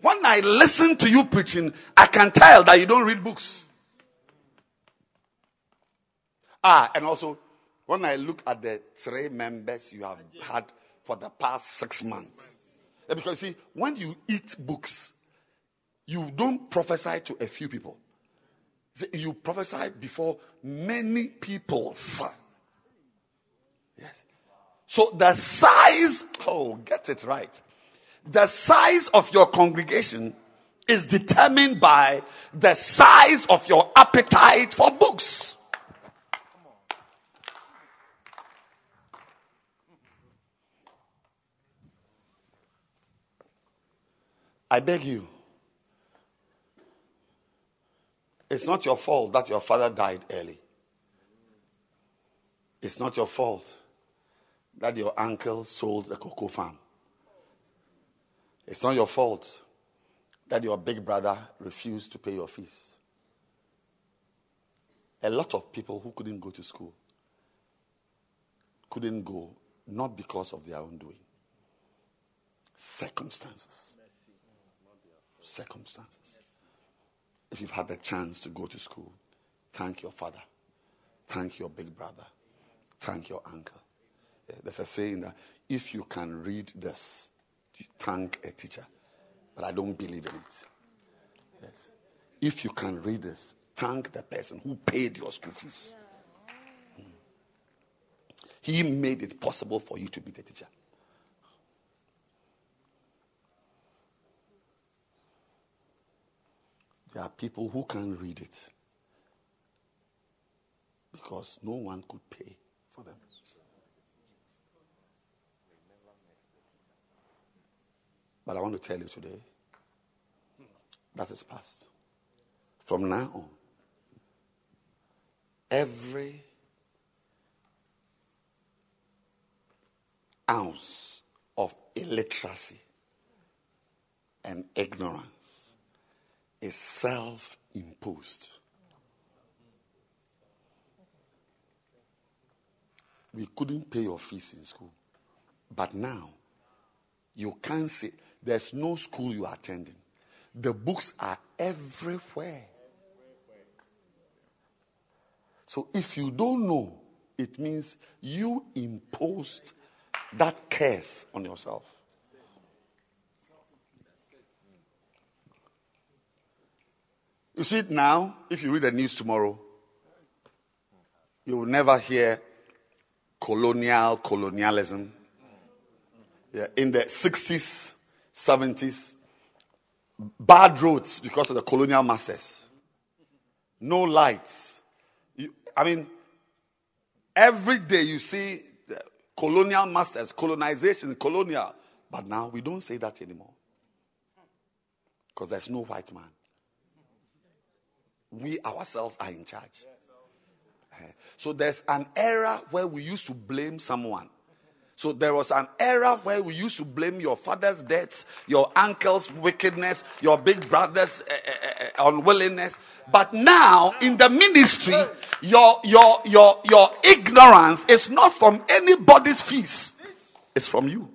When I listen to you preaching, I can tell that you don't read books. Ah, and also when I look at the three members you have had for the past six months, because see, when you eat books, you don't prophesy to a few people. You prophesy before many people. Yes. So the size, oh, get it right. The size of your congregation is determined by the size of your appetite for books. I beg you. It's not your fault that your father died early. It's not your fault that your uncle sold the cocoa farm. It's not your fault that your big brother refused to pay your fees. A lot of people who couldn't go to school couldn't go not because of their own doing. Circumstances. Circumstances. If you've had the chance to go to school, thank your father. Thank your big brother. Thank your uncle. Yeah, there's a saying that if you can read this, you thank a teacher. But I don't believe in it. Yes. If you can read this, thank the person who paid your school fees. Hmm. He made it possible for you to be the teacher. There are people who can read it because no one could pay for them. But I want to tell you today that is past. From now on, every ounce of illiteracy and ignorance is self imposed. We couldn't pay your fees in school. But now, you can't say, there's no school you are attending. The books are everywhere. So if you don't know, it means you imposed that curse on yourself. You see it now, if you read the news tomorrow, you will never hear colonial colonialism. Yeah, in the 60s, 70s, bad roads because of the colonial masters, no lights. You, I mean, every day you see colonial masters, colonization, colonial. But now we don't say that anymore because there's no white man. We ourselves are in charge. So there's an era where we used to blame someone. So there was an era where we used to blame your father's death, your uncle's wickedness, your big brother's uh, uh, unwillingness. But now in the ministry, your, your, your, your ignorance is not from anybody's feast. It's from you.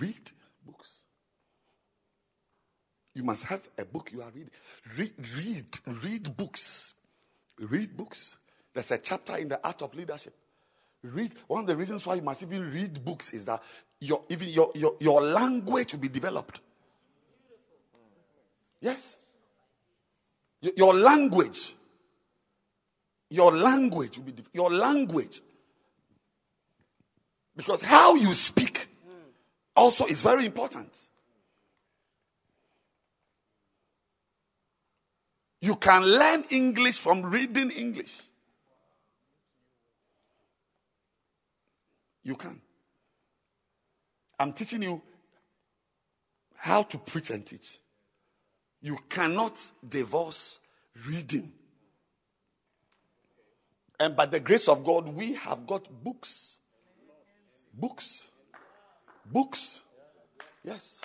Read books. you must have a book you are reading. Read, read, read books. Read books. There's a chapter in the art of leadership. Read. One of the reasons why you must even read books is that your even your, your, your language will be developed. Yes. Your, your language. Your language will be de- your language. Because how you speak also is very important. You can learn English from reading English. You can. I'm teaching you how to preach and teach. You cannot divorce reading. And by the grace of God, we have got books. Books. Books. Yes.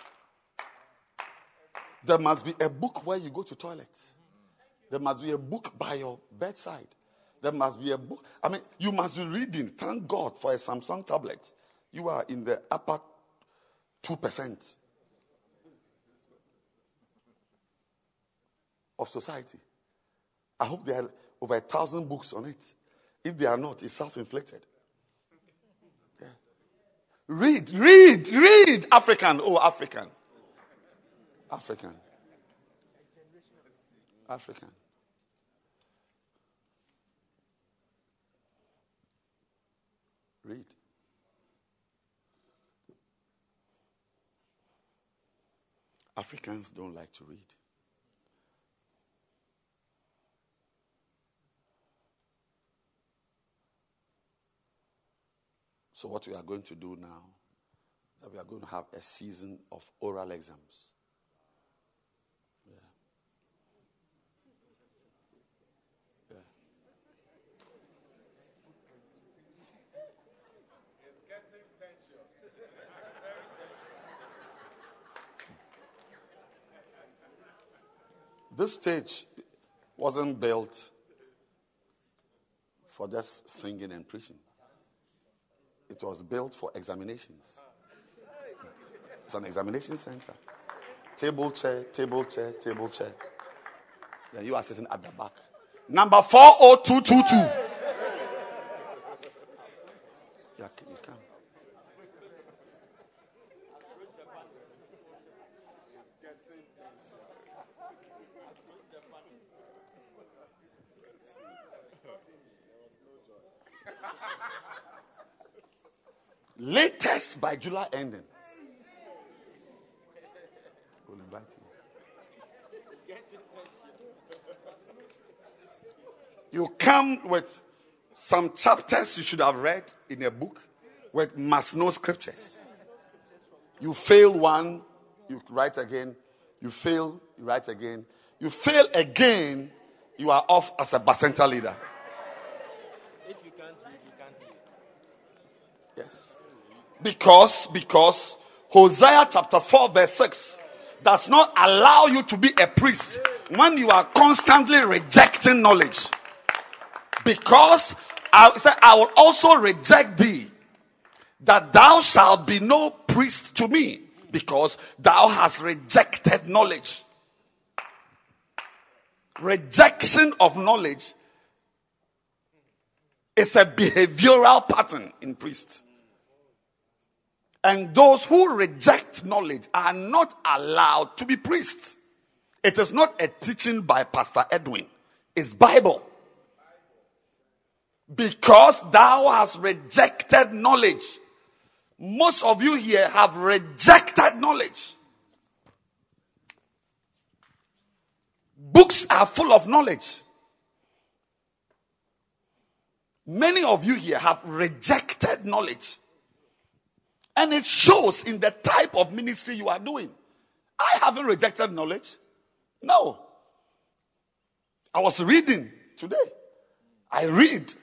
There must be a book where you go to toilet. There must be a book by your bedside. There must be a book. I mean, you must be reading. Thank God for a Samsung tablet. You are in the upper 2% of society. I hope there are over a thousand books on it. If they are not, it's self inflicted. Read, read, read. African. Oh, African. African. African. Read. Africans don't like to read. So, what we are going to do now is that we are going to have a season of oral exams. Yeah. Yeah. This stage wasn't built for just singing and preaching. It was built for examinations. It's an examination center. Table chair, table chair, table chair. Then you are sitting at the back. Number 40222. Yeah, you can. Latest by July ending. We'll invite you. You come with some chapters you should have read in a book with must know scriptures. You fail one, you write again. You fail, you write again. You fail again, you are off as a bacenta leader. If you can't read, you can't read. Yes. Because, because Hosea chapter 4, verse 6 does not allow you to be a priest when you are constantly rejecting knowledge. Because I said, I will also reject thee, that thou shalt be no priest to me, because thou hast rejected knowledge. Rejection of knowledge is a behavioral pattern in priests. And those who reject knowledge are not allowed to be priests. It is not a teaching by Pastor Edwin, it's Bible. Because thou hast rejected knowledge. Most of you here have rejected knowledge. Books are full of knowledge. Many of you here have rejected knowledge. And it shows in the type of ministry you are doing. I haven't rejected knowledge. No. I was reading today. I read.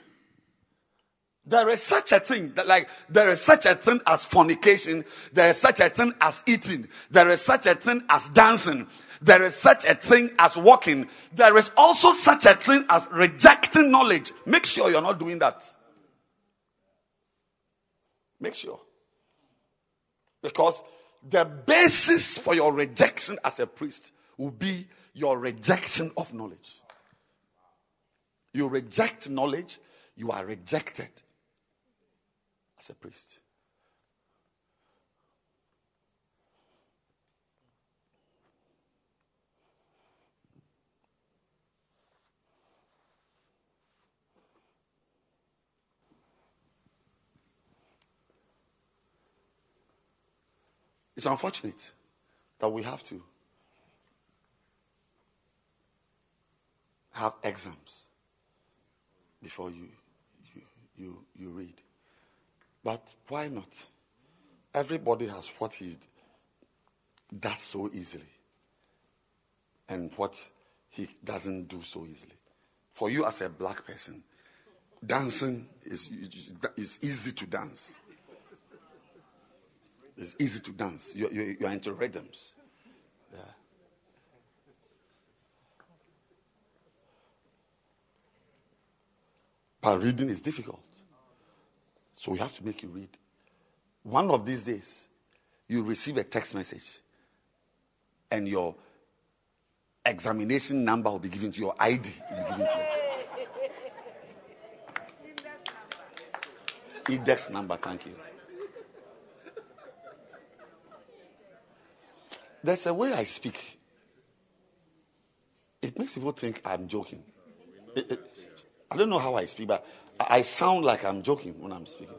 There is such a thing that like there is such a thing as fornication, there is such a thing as eating, there is such a thing as dancing, there is such a thing as walking, there is also such a thing as rejecting knowledge. Make sure you're not doing that. Make sure. Because the basis for your rejection as a priest will be your rejection of knowledge. You reject knowledge, you are rejected as a priest. It's unfortunate that we have to have exams before you, you, you, you read. But why not? Everybody has what he does so easily and what he doesn't do so easily. For you, as a black person, dancing is, is easy to dance. It's easy to dance. You, you, you are into rhythms. Yeah. But reading is difficult. So we have to make you read. One of these days, you receive a text message and your examination number will be given to you, your ID will be given to you. Index number, thank you. There's a way I speak. It makes people think I'm joking. It, it, I don't know how I speak, but I, sound like I'm joking when I'm speaking.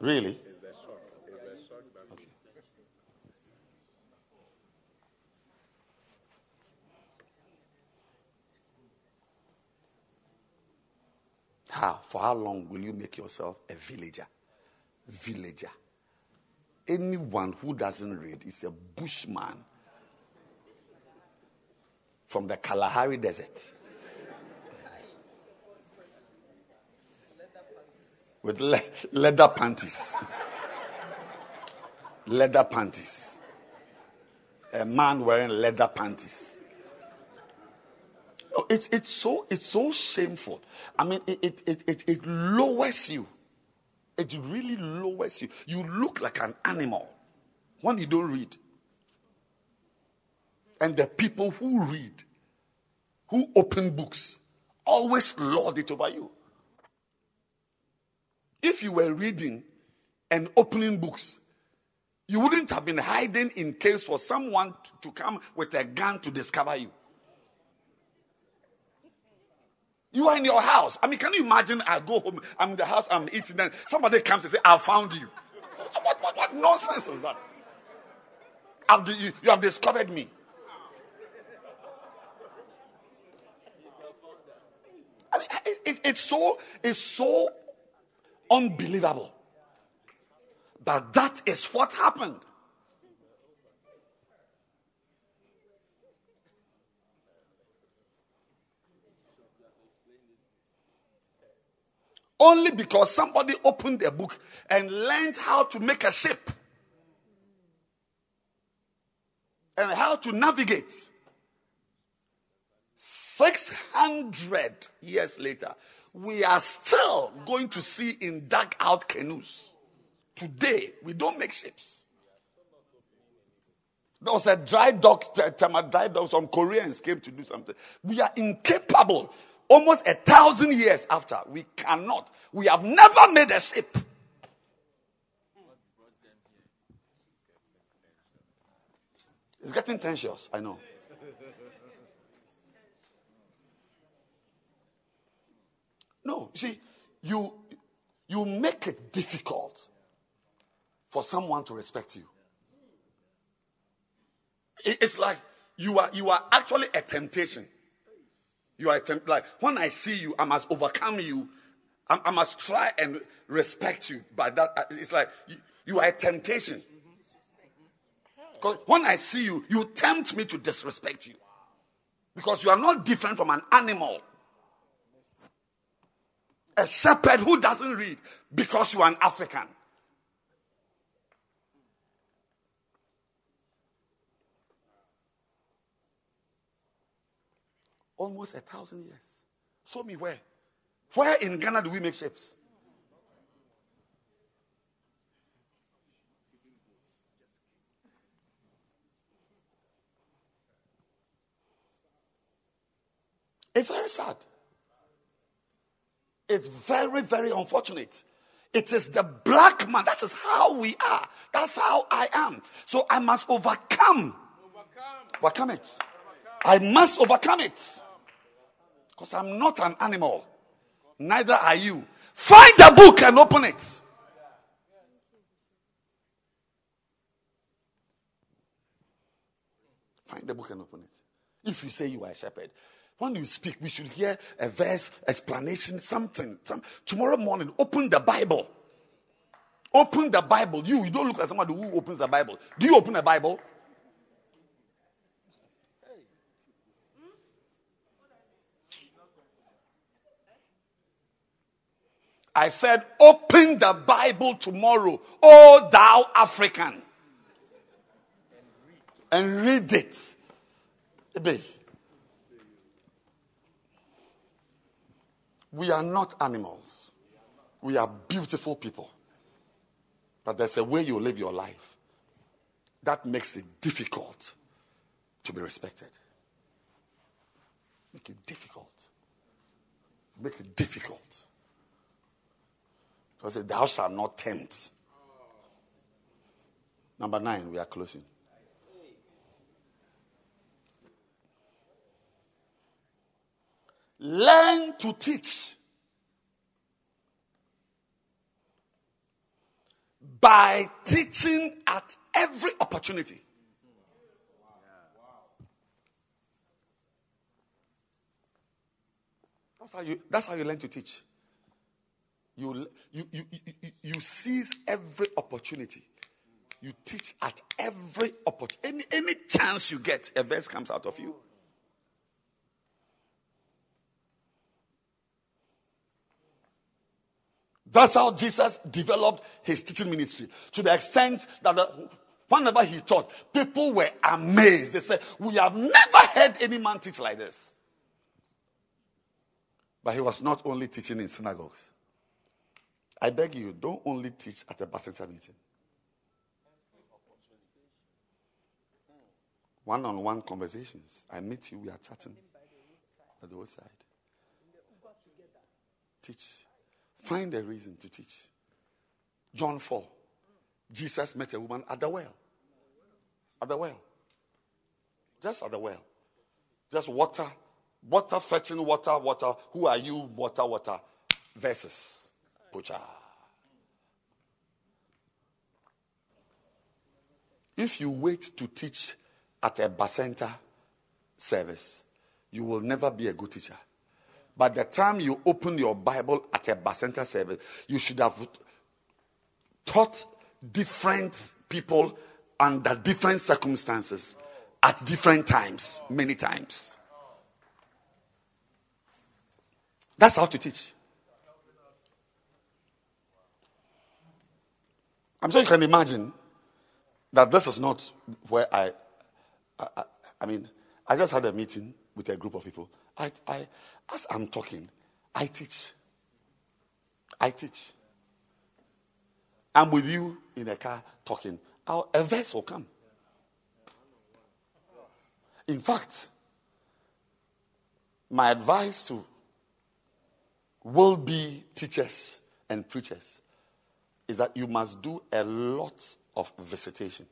Really? How? For how long will you make yourself a villager? Villager. Anyone who doesn't read is a bushman from the Kalahari Desert. With le- leather panties. leather panties. A man wearing leather panties. No, it's, it's, so, it's so shameful. I mean, it, it, it, it, it lowers you. It really lowers you. You look like an animal when you don't read. And the people who read, who open books, always lord it over you. If you were reading and opening books, you wouldn't have been hiding in case for someone to come with a gun to discover you. You are in your house. I mean, can you imagine? I go home, I'm in the house, I'm eating, then somebody comes and say, I found you. What, what, what nonsense is that? You, you have discovered me. I mean, it, it, it's so it's so unbelievable. But that is what happened. Only because somebody opened a book and learned how to make a ship and how to navigate. 600 years later, we are still going to see in dug out canoes. Today, we don't make ships. There was a dry dock, dry dock, some Koreans came to do something. We are incapable. Almost a thousand years after, we cannot. We have never made a ship. It's getting tensions, I know. No, see, you you make it difficult for someone to respect you. It's like you are you are actually a temptation. You are a temp- like when I see you, I must overcome you. I, I must try and respect you. But that uh, it's like you, you are a temptation. Because when I see you, you tempt me to disrespect you. Because you are not different from an animal. A shepherd who doesn't read because you are an African. Almost a thousand years. Show me where. Where in Ghana do we make ships? It's very sad. It's very, very unfortunate. It is the black man. That is how we are. That's how I am. So I must overcome. Overcome, overcome it. Overcome. I must overcome it. Because I'm not an animal. Neither are you. Find the book and open it. Find the book and open it. If you say you are a shepherd, when you speak, we should hear a verse, explanation, something. Some, tomorrow morning, open the Bible. Open the Bible. You, you don't look like somebody who opens the Bible. Do you open a Bible? I said, open the Bible tomorrow, oh thou African, and read it. We are not animals. We are beautiful people. But there's a way you live your life that makes it difficult to be respected. Make it difficult. Make it difficult. So I said, Thou shalt not tempt. Number nine, we are closing. Learn to teach by teaching at every opportunity. That's how you, that's how you learn to teach. You, you, you, you, seize every opportunity. You teach at every opportunity. Any, any chance you get, a verse comes out of you. That's how Jesus developed his teaching ministry to the extent that the, whenever he taught, people were amazed. They said, We have never heard any man teach like this. But he was not only teaching in synagogues. I beg you, don't only teach at a Bacenta meeting. One on one conversations. I meet you, we are chatting at the roadside. Teach. Find a reason to teach. John 4. Jesus met a woman at the well. At the well. Just at the well. Just water. Water fetching water, water. Who are you? Water, water. Verses. Pocha. If you wait to teach at a Bacenta service, you will never be a good teacher. By the time you open your Bible at a Bacenta service, you should have taught different people under different circumstances at different times, many times. That's how to teach. I'm sure you can imagine that this is not where I, I, I, mean, I just had a meeting with a group of people. I, I, as I'm talking, I teach. I teach. I'm with you in a car talking. Our, a verse will come. In fact, my advice to will be teachers and preachers is that you must do a lot of visitation.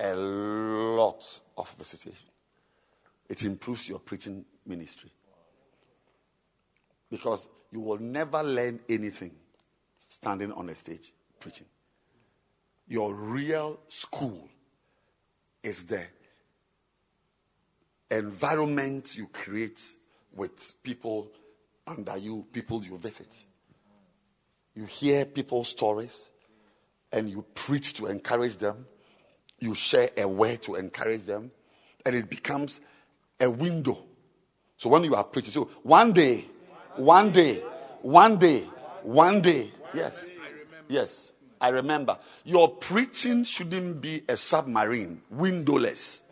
A lot of visitation. It improves your preaching ministry. Because you will never learn anything standing on a stage preaching. Your real school is the environment you create with people under you, people you visit. You hear people's stories and you preach to encourage them. You share a word to encourage them, and it becomes a window. So when you are preaching, so one day, one day, one day, one day, yes, yes, I remember. Your preaching shouldn't be a submarine, windowless.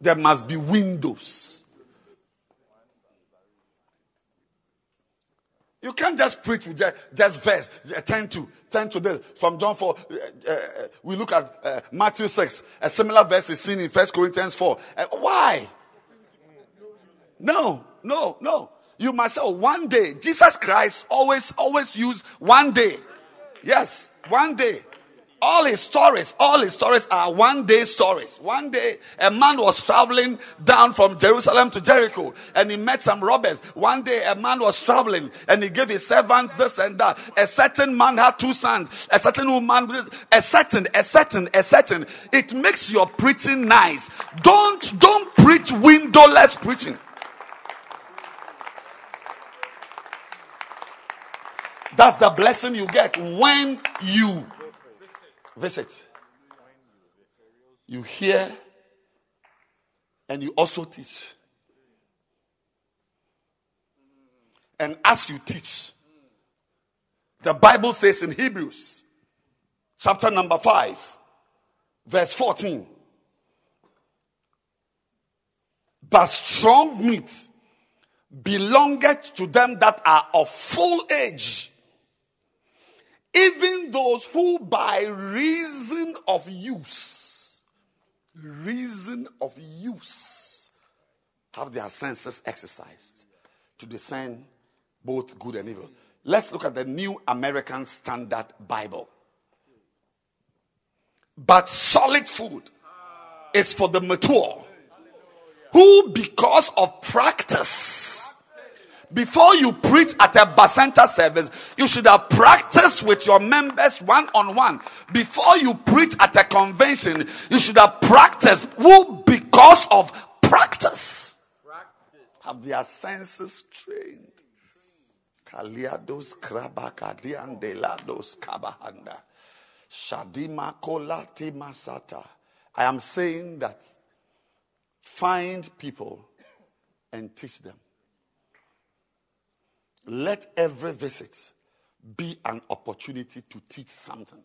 There must be windows. You can't just preach with just, just verse, turn to, turn to this. From John 4, uh, uh, we look at uh, Matthew 6. A similar verse is seen in 1 Corinthians 4. Uh, why? No, no, no. You must say, oh, one day. Jesus Christ always, always use one day. Yes, one day. All his stories, all his stories are one day stories. One day, a man was traveling down from Jerusalem to Jericho and he met some robbers. One day, a man was traveling and he gave his servants this and that. A certain man had two sons. A certain woman, a certain, a certain, a certain. It makes your preaching nice. Don't, don't preach windowless preaching. That's the blessing you get when you visit. You hear and you also teach. And as you teach, the Bible says in Hebrews, chapter number 5, verse 14, but strong meat belongeth to them that are of full age even those who by reason of use, reason of use, have their senses exercised to discern both good and evil. Let's look at the New American Standard Bible. But solid food is for the mature, who because of practice before you preach at a Bacenta service, you should have practiced with your members one on one. Before you preach at a convention, you should have practiced. Who, because of practice, practice. have their senses trained. Kaliados krabakadiandelados kabahanda. Shadima kolati masata. I am saying that find people and teach them. Let every visit be an opportunity to teach something.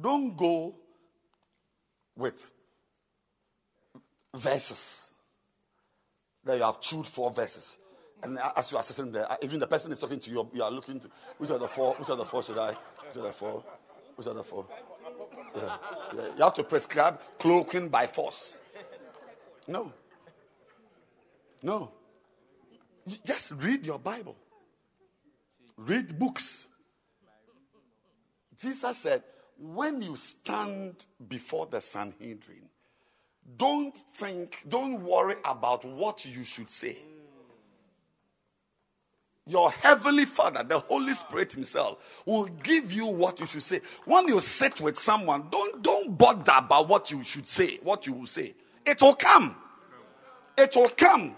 Don't go with verses. There you have chewed four verses. And as you are sitting there, uh, even the person is talking to you, you are looking to which are the four, which are the four should I? Which are the four? Which are the four? Yeah. Yeah. You have to prescribe cloaking by force. No. No. Just read your Bible. Read books. Jesus said, when you stand before the Sanhedrin, don't think, don't worry about what you should say. Your heavenly Father, the Holy Spirit Himself, will give you what you should say. When you sit with someone, don't, don't bother about what you should say, what you will say. It will come. It will come.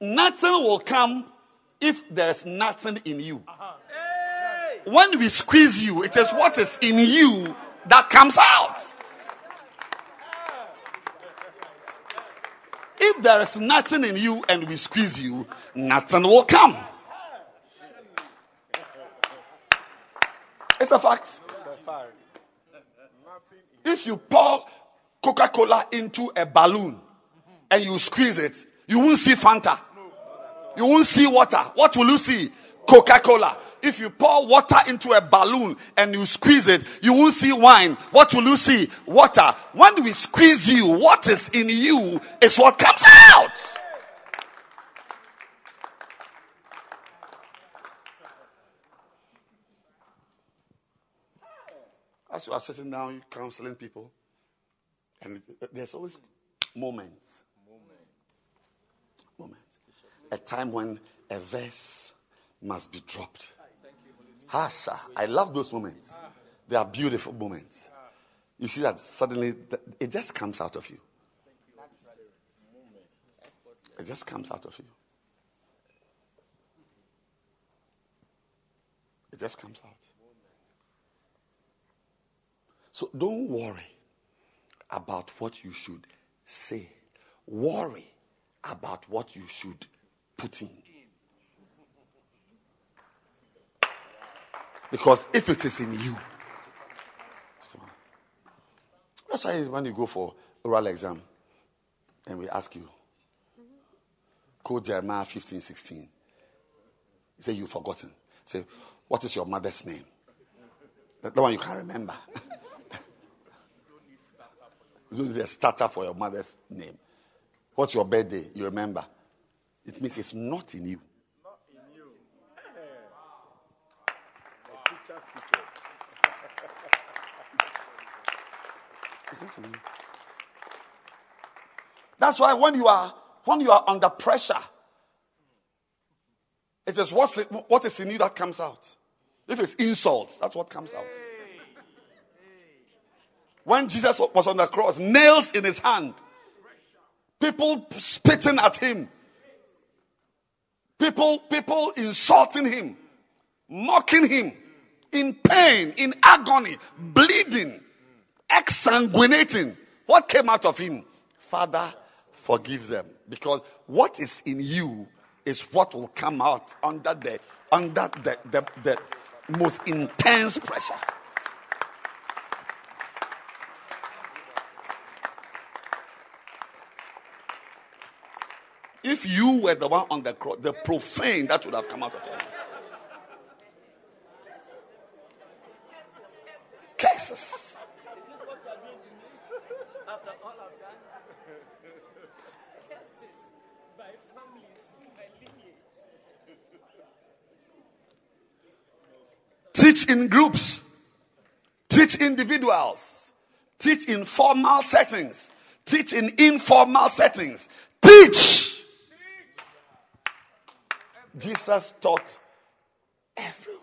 Nothing will come if there's nothing in you. When we squeeze you, it is what is in you that comes out. If there is nothing in you and we squeeze you, nothing will come. It's a fact. If you pour Coca Cola into a balloon and you squeeze it, you won't see Fanta. You won't see water. What will you see? Coca Cola. If you pour water into a balloon and you squeeze it, you won't see wine. What will you see? Water. When we squeeze you, what is in you is what comes out. As you are sitting down, you counseling people, and there's always moments. Moments. A time when a verse must be dropped. Hasha. Ah. I love those moments. They are beautiful moments. You see that suddenly it just comes out of you. It just comes out of you. It just comes out. So don't worry about what you should say. Worry about what you should Because if it is in you, that's why when you go for oral exam and we ask you, quote Jeremiah 15, 16. You say you've forgotten. Say, what is your mother's name? The one you can't remember. you don't need a starter for your mother's name. What's your birthday? You remember. It means it's not in you. It's not in you. That's why when you are when you are under pressure, it is what's what is in you that comes out. If it's insults, that's what comes out. When Jesus was on the cross, nails in his hand, people spitting at him, people people insulting him, mocking him, in pain, in agony, bleeding, exsanguinating. What came out of him? Father, forgive them. Because what is in you is what will come out under the under the, the, the most intense pressure. If you were the one on the cross, the profane that would have come out of you. Curses. Teach in groups. Teach individuals. Teach in formal settings. Teach in informal settings. Teach. Jesus taught everywhere.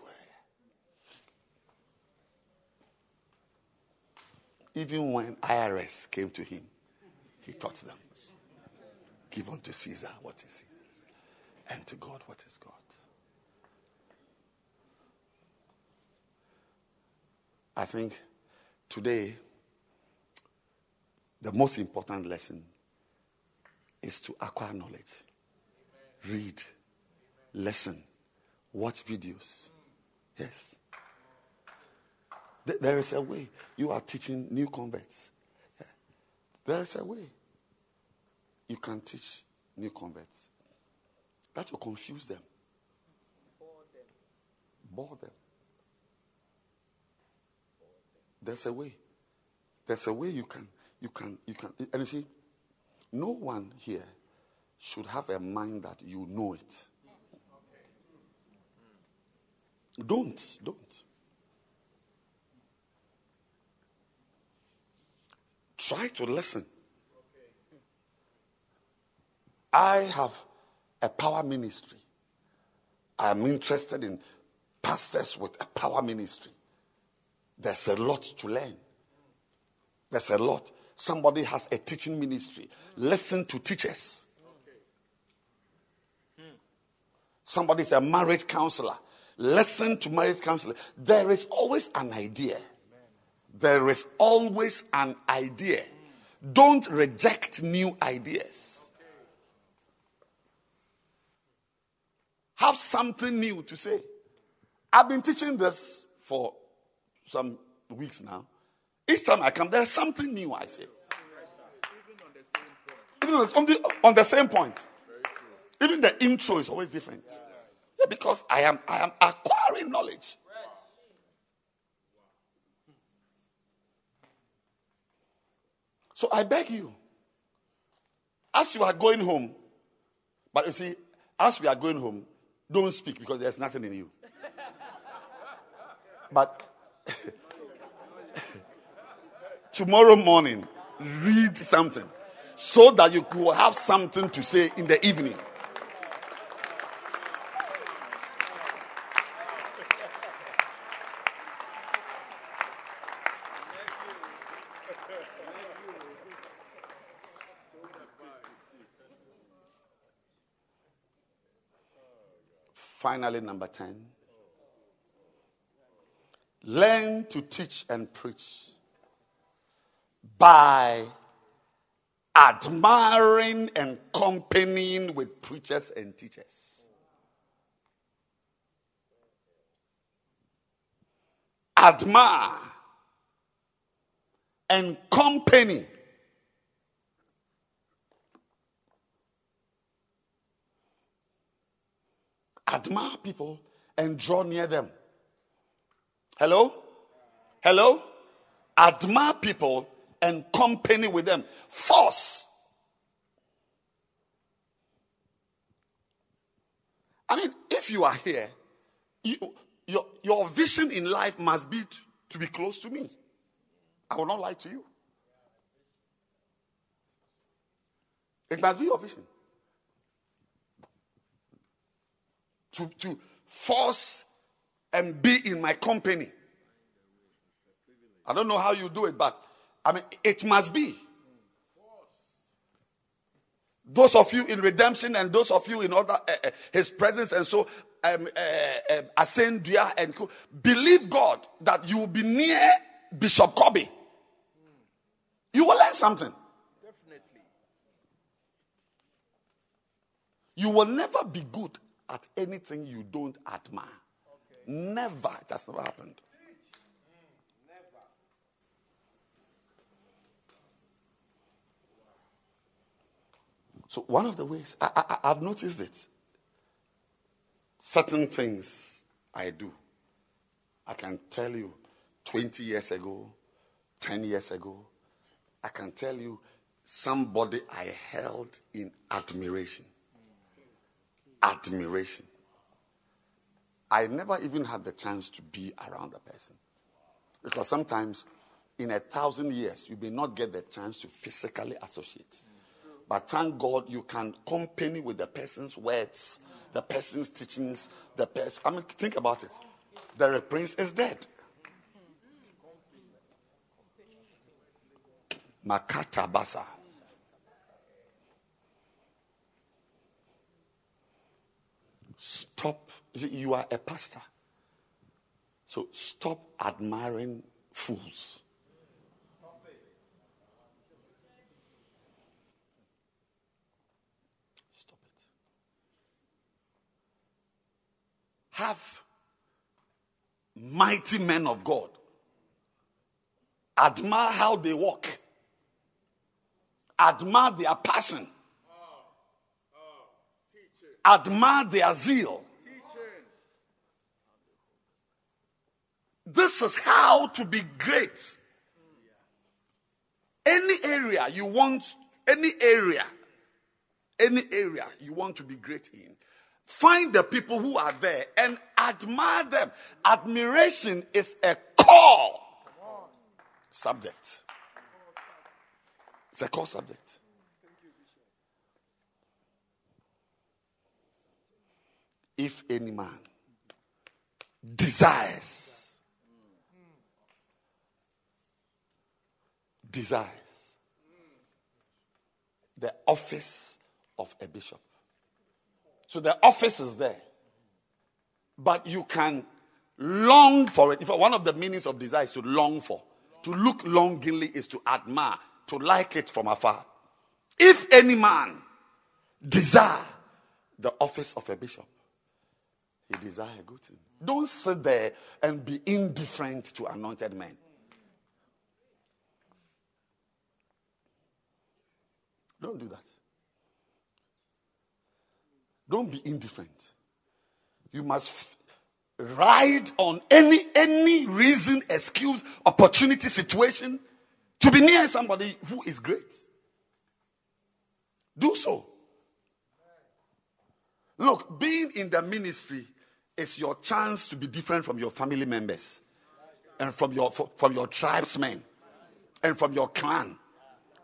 Even when IRS came to him, he taught them. Give unto Caesar what is Caesar, and to God what is God. I think today, the most important lesson is to acquire knowledge, read, listen, watch videos. Yes. There is a way. You are teaching new converts. Yeah. There is a way. you can teach new converts. That will confuse them. Bore them. There's a way. There's a way you can, you can, you can. And you see, no one here should have a mind that you know it. Don't, don't. Try to listen. I have a power ministry. I am interested in pastors with a power ministry. There's a lot to learn. There's a lot. Somebody has a teaching ministry. Listen to teachers. Hmm. Somebody's a marriage counselor. Listen to marriage counselor. There is always an idea. There is always an idea. Don't reject new ideas. Have something new to say. I've been teaching this for some weeks now. Each time I come, there's something new I say. Even on the, on the same point. Even the intro is always different. Because I am I am acquiring knowledge. So I beg you, as you are going home, but you see, as we are going home, don't speak because there's nothing in you. But tomorrow morning, read something so that you will have something to say in the evening. Finally, number 10. Learn to teach and preach by admiring and companying with preachers and teachers. Admire and company. Admire people and draw near them. Hello? Hello? Admire people and company with them. Force. I mean, if you are here, you, your, your vision in life must be to, to be close to me. I will not lie to you. It must be your vision. To, to force and be in my company. I don't know how you do it, but I mean, it must be. Those of you in redemption and those of you in other uh, uh, his presence and so um, uh, uh, Asendia and co- believe God that you will be near Bishop Kobe. You will learn something. Definitely. You will never be good at anything you don't admire. Never. It has never happened. So one of the ways I, I, I've noticed it. Certain things I do. I can tell you 20 years ago, 10 years ago, I can tell you somebody I held in admiration. Admiration. I never even had the chance to be around the person. Because sometimes in a thousand years, you may not get the chance to physically associate. But thank God you can company with the person's words, the person's teachings, the person. I mean, think about it. The prince is dead. Makata Basa. Stop. You see, You are a pastor. So stop admiring fools. Stop it. Have mighty men of God. Admire how they walk. Admire their passion. Admire their zeal. This is how to be great. Any area you want, any area, any area you want to be great in, find the people who are there and admire them. Admiration is a core subject. It's a core subject. If any man desires, desires the office of a bishop. So the office is there. But you can long for it. If one of the meanings of desire is to long for, to look longingly is to admire, to like it from afar. If any man desire the office of a bishop, he desire good thing. Don't sit there and be indifferent to anointed men. Don't do that. Don't be indifferent. You must f- ride on any any reason, excuse, opportunity, situation to be near somebody who is great. Do so. Look, being in the ministry is your chance to be different from your family members and from your from your tribesmen and from your clan.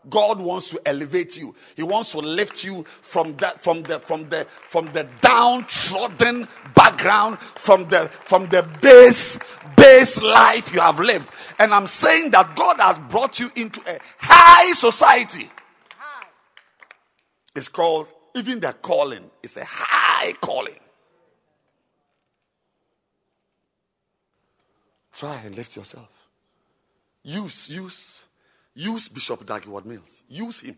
God wants to elevate you. He wants to lift you from that from the from the from the downtrodden background, from the from the base base life you have lived. And I'm saying that God has brought you into a high society. It's called even the calling is a high calling. Try and lift yourself. Use, use Use Bishop Dag Heward-Mills. Use him.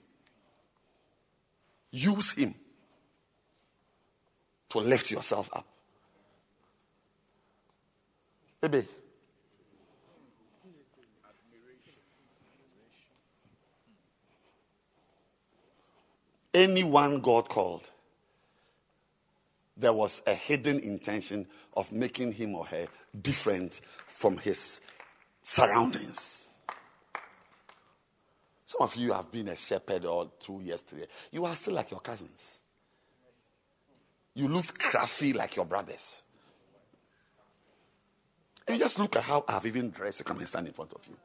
Use him to lift yourself up. Baby. Anyone God called, there was a hidden intention of making him or her different from his surroundings. Some of you have been a shepherd all through yesterday. You are still like your cousins. You lose crafty like your brothers. You just look at how I've even dressed to come and stand in front of you.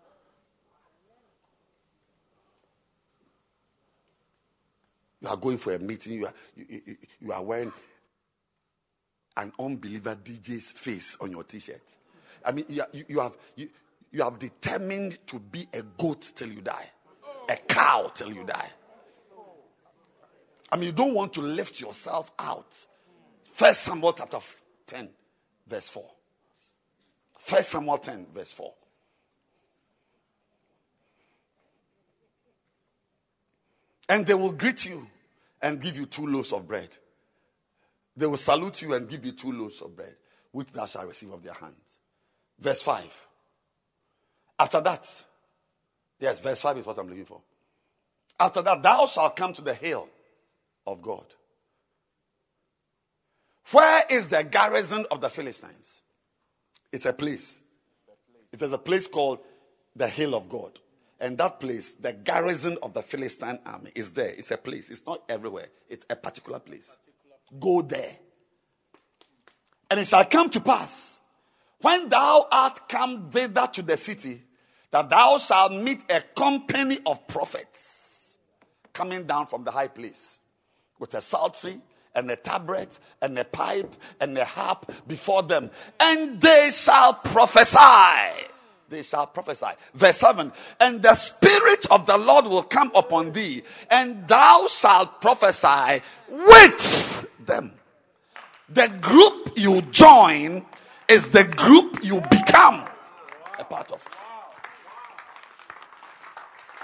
You are going for a meeting, you are, you, you, you are wearing an unbeliever DJ's face on your t shirt. I mean, you, you, have, you, you have determined to be a goat till you die a cow till you die. I mean, you don't want to lift yourself out. First Samuel chapter 10, verse 4. First Samuel 10, verse 4. And they will greet you and give you two loaves of bread. They will salute you and give you two loaves of bread, which thou shalt receive of their hands. Verse 5. After that, Yes, verse 5 is what I'm looking for. After that, thou shalt come to the hill of God. Where is the garrison of the Philistines? It's a place. It is a place called the hill of God. And that place, the garrison of the Philistine army, is there. It's a place. It's not everywhere, it's a particular place. Go there. And it shall come to pass when thou art come thither to the city that thou shalt meet a company of prophets coming down from the high place with a psaltery and a tabret and a pipe and a harp before them, and they shall prophesy. They shall prophesy. Verse 7 And the Spirit of the Lord will come upon thee, and thou shalt prophesy with them. The group you join is the group you become a part of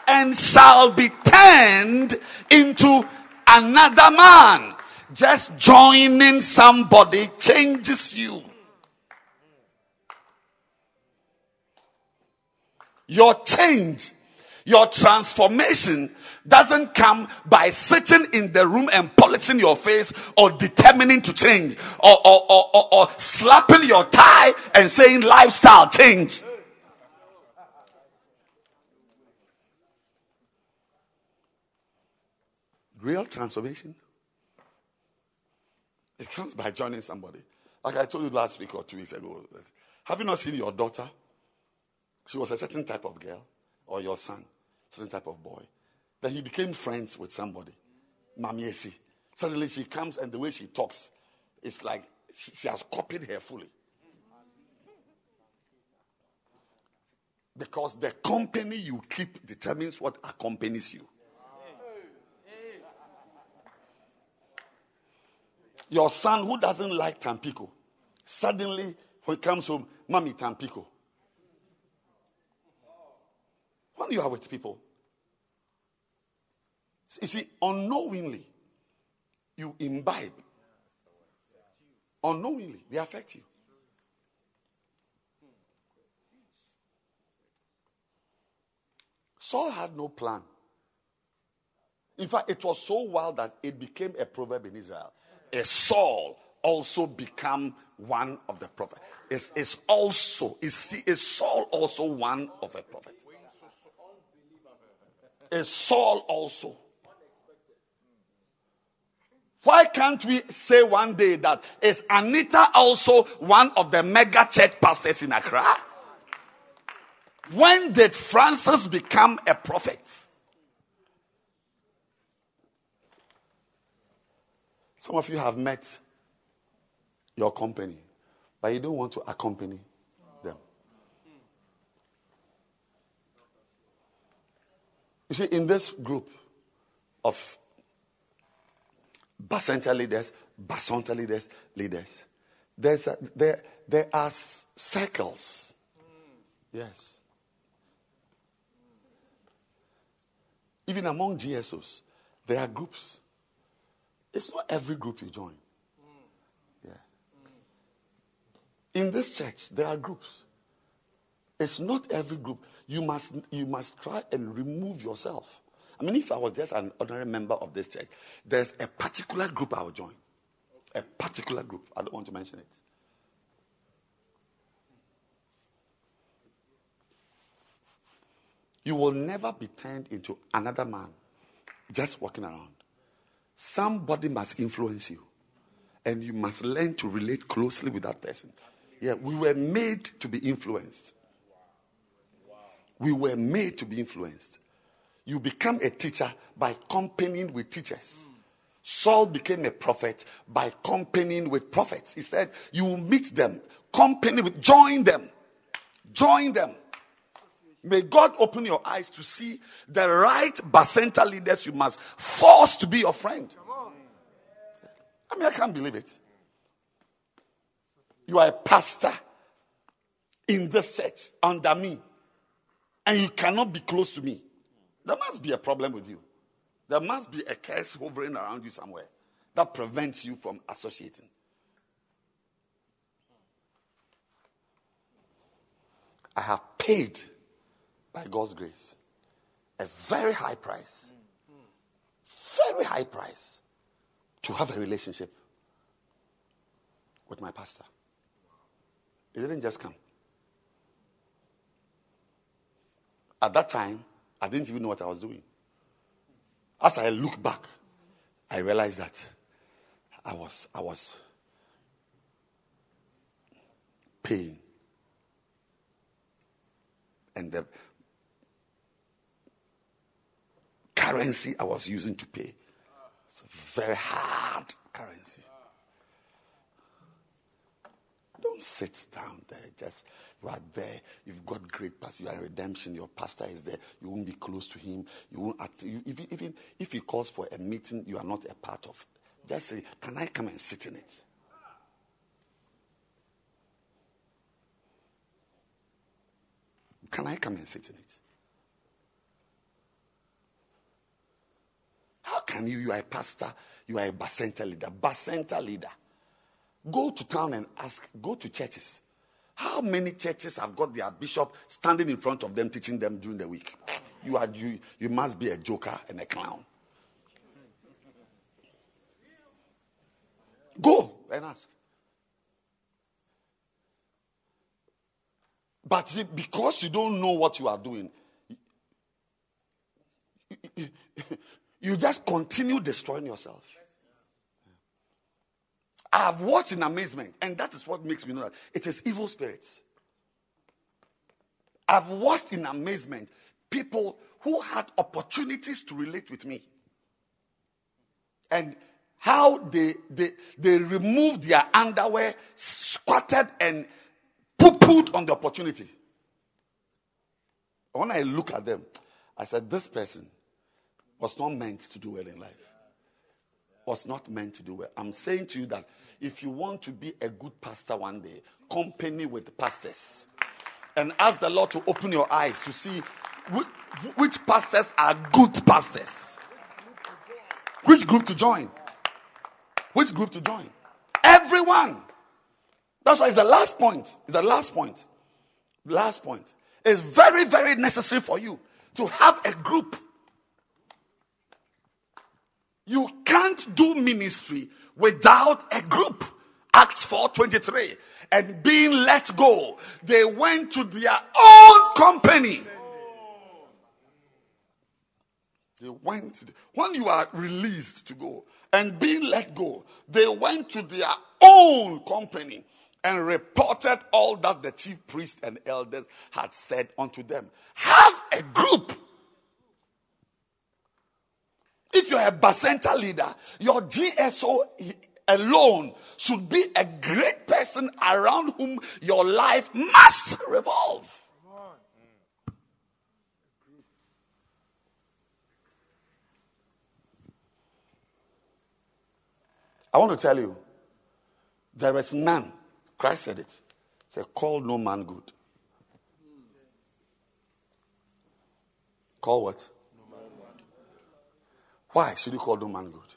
and shall be turned into another man. Just joining somebody changes you. Your change, Your transformation doesn't come by sitting in the room and polishing your face or determining to change or, or, or, or, or slapping your tie and saying lifestyle change. Real transformation. It comes by joining somebody. Like I told you last week or two weeks ago. Have you not seen your daughter? She was a certain type of girl, or your son, certain type of boy. Then he became friends with somebody, Mamiesi. Suddenly she comes and the way she talks, it's like she, she has copied her fully. Because the company you keep determines what accompanies you. Your son who doesn't like Tampico, suddenly when he comes home, Mommy Tampico. When you are with people, you see, unknowingly, you imbibe. Unknowingly, they affect you. Saul had no plan. In fact, it was so wild that it became a proverb in Israel. A Saul also become one of the prophets. Is is also is, is Saul also one of a prophet? Is Saul also? Why can't we say one day that is Anita also one of the mega church pastors in Accra? When did Francis become a prophet? Some of you have met your company, but you don't want to accompany them. You see, in this group of Bacenta leaders, Basonta leaders, leaders, there's a, there, there are circles. Yes. Even among GSOs, there are groups. It's not every group you join. Yeah. In this church, there are groups. It's not every group. You must, you must try and remove yourself. I mean, if I was just an ordinary member of this church, there's a particular group I will join. A particular group. I don't want to mention it. You will never be turned into another man just walking around. Somebody must influence you. And you must learn to relate closely with that person. Yeah, we were made to be influenced. We were made to be influenced. You become a teacher by companying with teachers. Saul became a prophet by companying with prophets. He said, You will meet them, company with, join them, join them. May God open your eyes to see the right Bacenta leaders you must force to be your friend. I mean, I can't believe it. You are a pastor in this church under me, and you cannot be close to me. There must be a problem with you. There must be a curse hovering around you somewhere that prevents you from associating. I have paid by God's grace, a very high price, very high price to have a relationship with my pastor. It didn't just come. At that time, I didn't even know what I was doing. As I look back, I realized that I was I was paying. And the currency I was using to pay. It's a very hard currency. Don't sit down there. Just you are there. You've got great pastor. You are in redemption. Your pastor is there. You won't be close to him. You won't. Act, you, even, even if he calls for a meeting, you are not a part of. Just say, "Can I come and sit in it?" Can I come and sit in it? How can you? You are a pastor, you are a Bacenta leader. Bacenta leader. Go to town and ask, go to churches. How many churches have got their bishop standing in front of them teaching them during the week? You are you, you must be a joker and a clown. Go and ask. But because you don't know what you are doing, you just continue destroying yourself. I have watched in amazement, and that is what makes me know that it is evil spirits. I've watched in amazement people who had opportunities to relate with me. And how they they they removed their underwear, squatted and poo-pooed on the opportunity. When I look at them, I said, This person was not meant to do well in life. Was not meant to do well. I'm saying to you that if you want to be a good pastor one day, company with pastors and ask the Lord to open your eyes to see which, which pastors are good pastors. Which group to join? Which group to join? Everyone. That's why it's the last point. It's the last point. Last point. It's very, very necessary for you to have a group. You can't do ministry without a group. Acts 4:23. And being let go, they went to their own company. They went, when you are released to go and being let go, they went to their own company and reported all that the chief priests and elders had said unto them. Have a group. If you're a Bacenta leader, your GSO alone should be a great person around whom your life must revolve. I want to tell you, there is none. Christ said it. Say, call no man good. Call what? Why should you call no man good?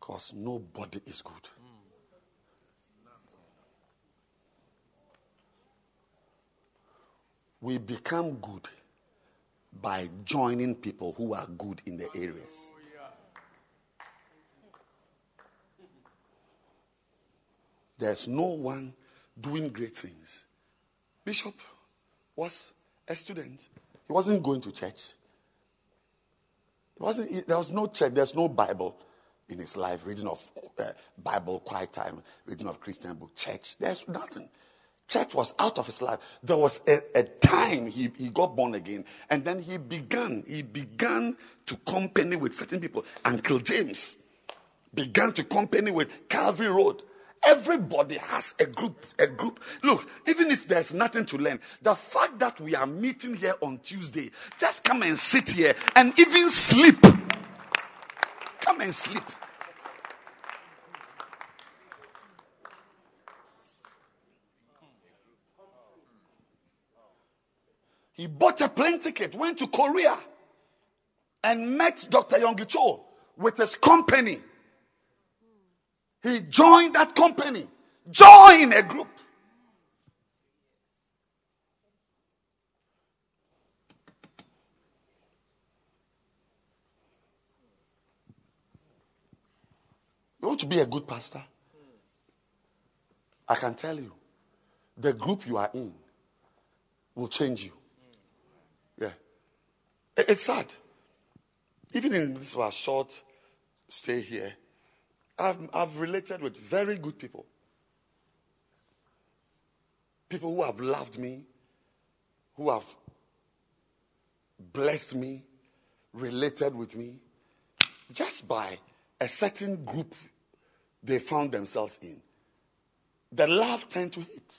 Because nobody is good. We become good by joining people who are good in the areas. There's no one doing great things. Bishop was a student. He wasn't going to church. Wasn't, there was no church, there's no Bible in his life, reading of uh, Bible, quiet time, reading of Christian book, church. There's nothing. Church was out of his life. There was a, a time he, he got born again, and then he began, he began to company with certain people. Uncle James began to company with Calvary Road. Everybody has a group, a group. Look, even if there's nothing to learn, the fact that we are meeting here on Tuesday, just come and sit here and even sleep. Come and sleep. He bought a plane ticket, went to Korea, and met Dr. Yonggi Cho with his company. He joined that company. Join a group. You want to be a good pastor? I can tell you, the group you are in will change you. Yeah. It's sad. Even in this our short stay here, I've, I've related with very good people. People who have loved me, who have blessed me, related with me, just by a certain group they found themselves in. The love tend to hate.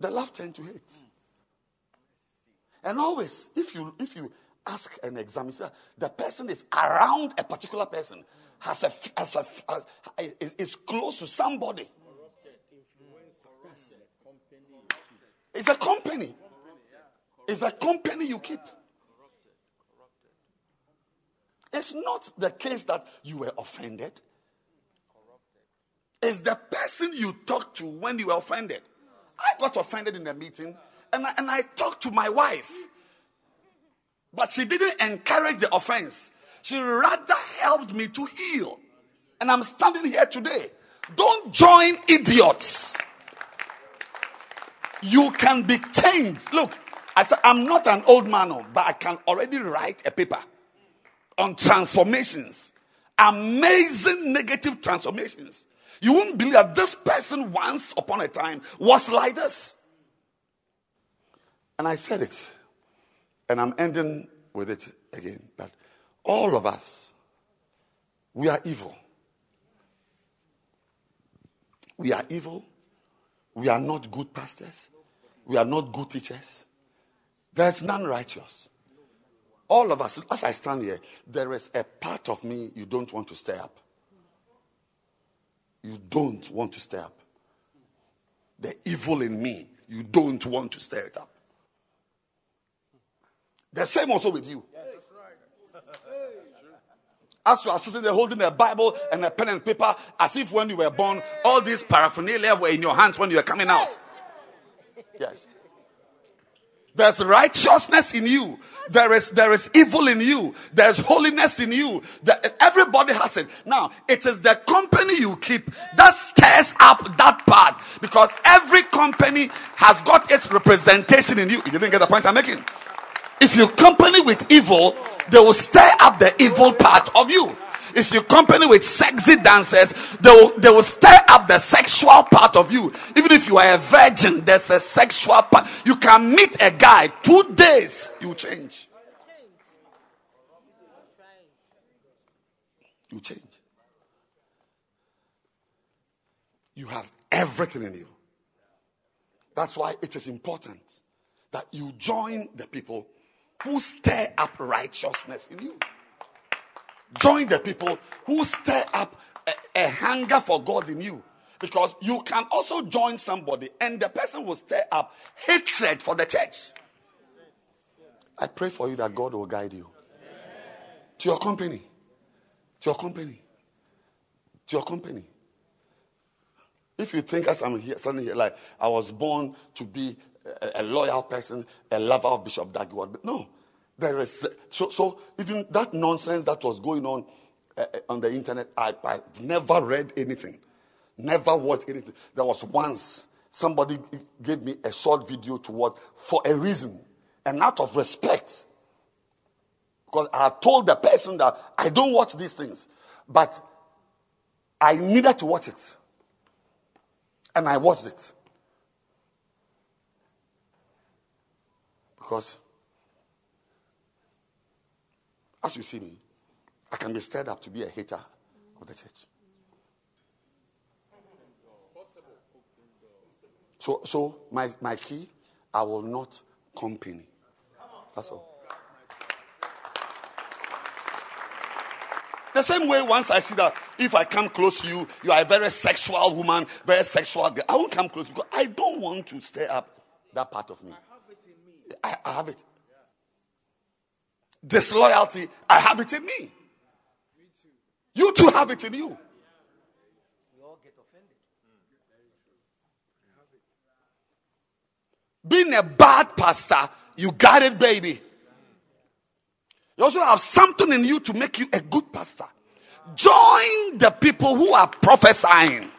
The love tend to hate. And always, if you if you ask an examiner, the person is around a particular person, has a, has a has, is, is close to somebody. It's a company. It's a company you keep. It's not the case that you were offended. It's the person you talked to when you were offended. I got offended in a meeting and I, and I talked to my wife. But she didn't encourage the offense. She rather helped me to heal. And I'm standing here today. Don't join idiots. You can be changed. Look, I said, I'm not an old man, oh, but I can already write a paper on transformations. Amazing negative transformations. You won't believe that this person once upon a time was like this. And I said it. And I'm ending with it again that all of us, we are evil. We are evil. We are not good pastors. We are not good teachers. There's none righteous. All of us, as I stand here, there is a part of me you don't want to stir up. You don't want to stir up. The evil in me, you don't want to stir it up. The same also with you. As you are sitting there holding a Bible and a pen and paper, as if when you were born, all these paraphernalia were in your hands when you were coming out. Yes. There's righteousness in you. There is there is evil in you. There's holiness in you. The, everybody has it. Now, it is the company you keep that stirs up that part because every company has got its representation in you. You didn't get the point I'm making. If you company with evil, they will stir up the evil part of you. If you company with sexy dancers, they will, they will stir up the sexual part of you. Even if you are a virgin, there's a sexual part. You can meet a guy, two days, you change. You change. You have everything in you. That's why it is important that you join the people who stir up righteousness in you. Join the people who stir up a, a hunger for God in you. Because you can also join somebody and the person will stir up hatred for the church. I pray for you that God will guide you to your company. To your company. To your company. If you think as I'm here, standing here, like I was born to be a, a loyal person, a lover of Bishop Dag Heward, no, there is so so even that nonsense that was going on uh, on the internet. I, I never read anything, never watched anything. There was once somebody gave me a short video to watch for a reason, and out of respect, because I told the person that I don't watch these things, but I needed to watch it, and I watched it because As you see me, I can be stirred up to be a hater of the church. So, so my, my key, I will not company. That's all. The same way, once I see that if I come close to you, you are a very sexual woman, very sexual girl, I won't come close because I don't want to stir up that part of me. I, I have it disloyalty, I have it in me. You too have it in you. Hmm. Being a bad pastor, you got it, baby. You also have something in you to make you a good pastor. Join the people who are prophesying.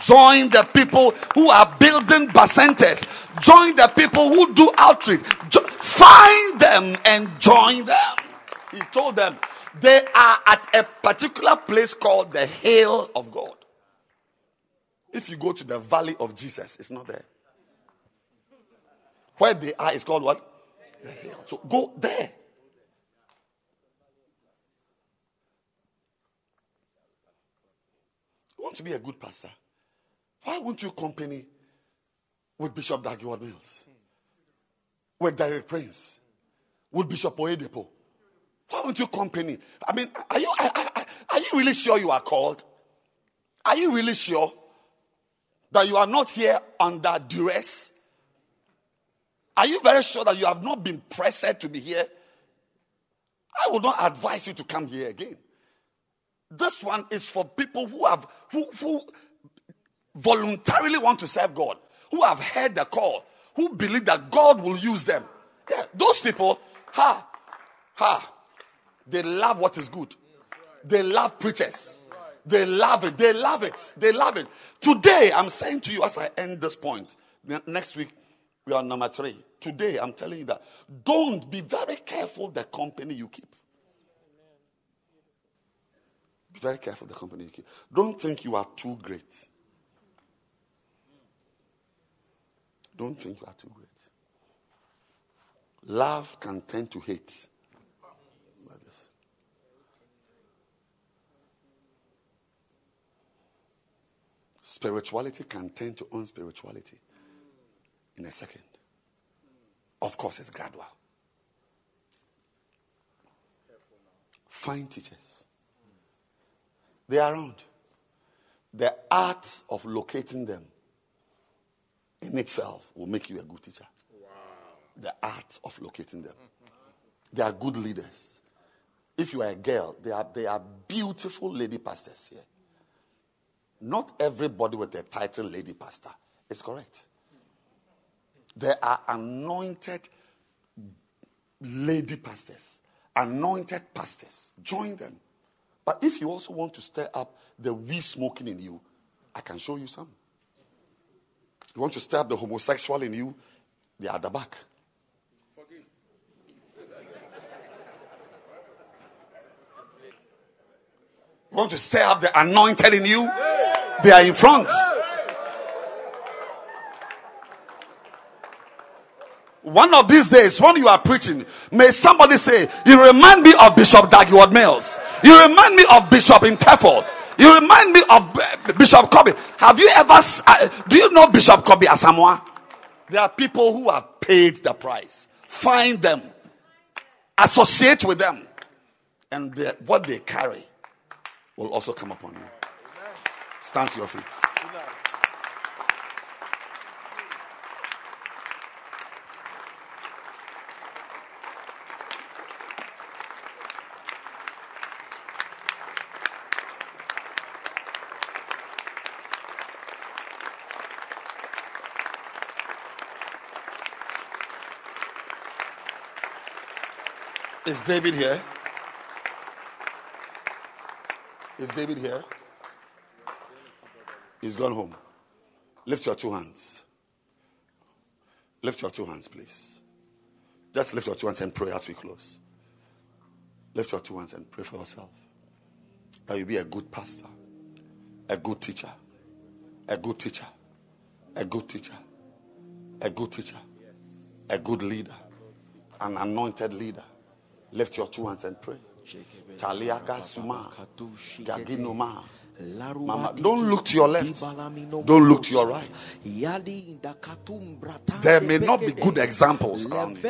Join the people who are building bacentas. Join the people who do outreach. Jo- find them and join them. He told them they are at a particular place called the Hill of God. If you go to the Valley of Jesus, it's not there. Where they are is called what? The hill. So go there. You want to be a good pastor? Why won't you company with Bishop Dag Heward-Mills? With Derek Prince? With Bishop Oyedepo? Why won't you company? I mean, are you, are, are you really sure you are called? Are you really sure that you are not here under duress? Are you very sure that you have not been pressured to be here? I would not advise you to come here again. This one is for people who have who, who voluntarily want to serve God, who have heard the call, who believe that God will use them. Yeah, those people, ha, ha, they love what is good. They love preachers. They love it. They love it. They love it. Today, I'm saying to you as I end this point, next week, we are number three. Today, I'm telling you that don't be very careful the company you keep. Be very careful the company you keep. Don't think you are too great. Don't think you are too great. Love can tend to hate. Spirituality can tend to unspirituality in a second. Of course, it's gradual. Find teachers. They are around. The art of locating them in itself will make you a good teacher. The art of locating them. They are good leaders. If you are a girl, they are, they are beautiful lady pastors here. Not everybody with the title lady pastor is correct. There are anointed lady pastors, anointed pastors. Join them. But if you also want to stir up the weed smoking in you, I can show you some. You want to up the homosexual in you, they are at the back. You want to up the anointed in you, they are in front. One of these days, when you are preaching, may somebody say, You remind me of Bishop Dag Heward-Mills. You remind me of Bishop Interfol. You remind me of Bishop Kobe. Have you ever, uh, do you know Bishop Kobe Asamoah? There are people who have paid the price. Find them, associate with them, and what they carry will also come upon you. Stand to your feet. Is David here? Is David here? He's gone home. Lift your two hands. Lift your two hands, please. Just lift your two hands and pray as we close. Lift your two hands and pray for yourself. That you be a good pastor, a good teacher, a good teacher, a good teacher, a good teacher, a good leader, an anointed leader. Lift your two hands and pray. Taliaga suma, gaginoma. Mama, don't look to your left. Don't look to your right. There may not be good examples around you.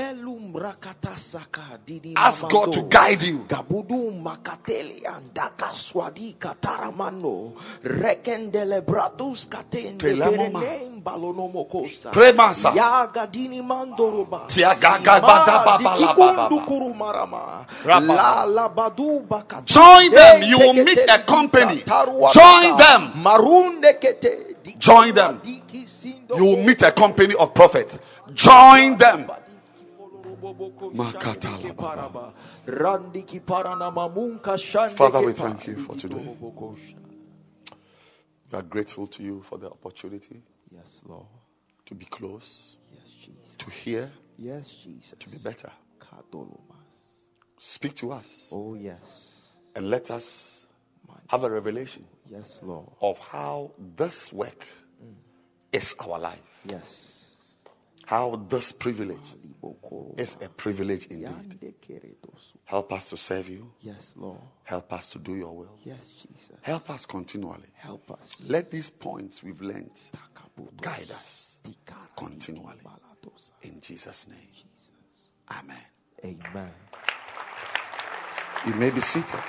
Ask God to guide you. Gabudu makateli andaka swadi kataramano rekendele bratus katende Telamoma. Berene balonomo kosa Premasa. ya gadini mandoroba Tiagaga bada baba la dikikundu baba. kuru marama Rabba. la la badu bakata Join them. You will meet a company. Join them. Join them. You will meet a company of prophets. Join them. Father, we thank you for today. We are grateful to you for the opportunity Yes, Lord. to be close, Yes, Jesus. to hear, Yes, Jesus. to be better. Speak to us Oh, yes. and let us have a revelation Yes, Lord. of how this work mm. is our life. Yes. How this privilege is a privilege indeed. Help us to serve you. Yes, Lord. Help us to do your will. Yes, Jesus. Help us continually. Help us. Let these points we've learned guide us continually. In Jesus' name. Amen. Amen. You may be seated.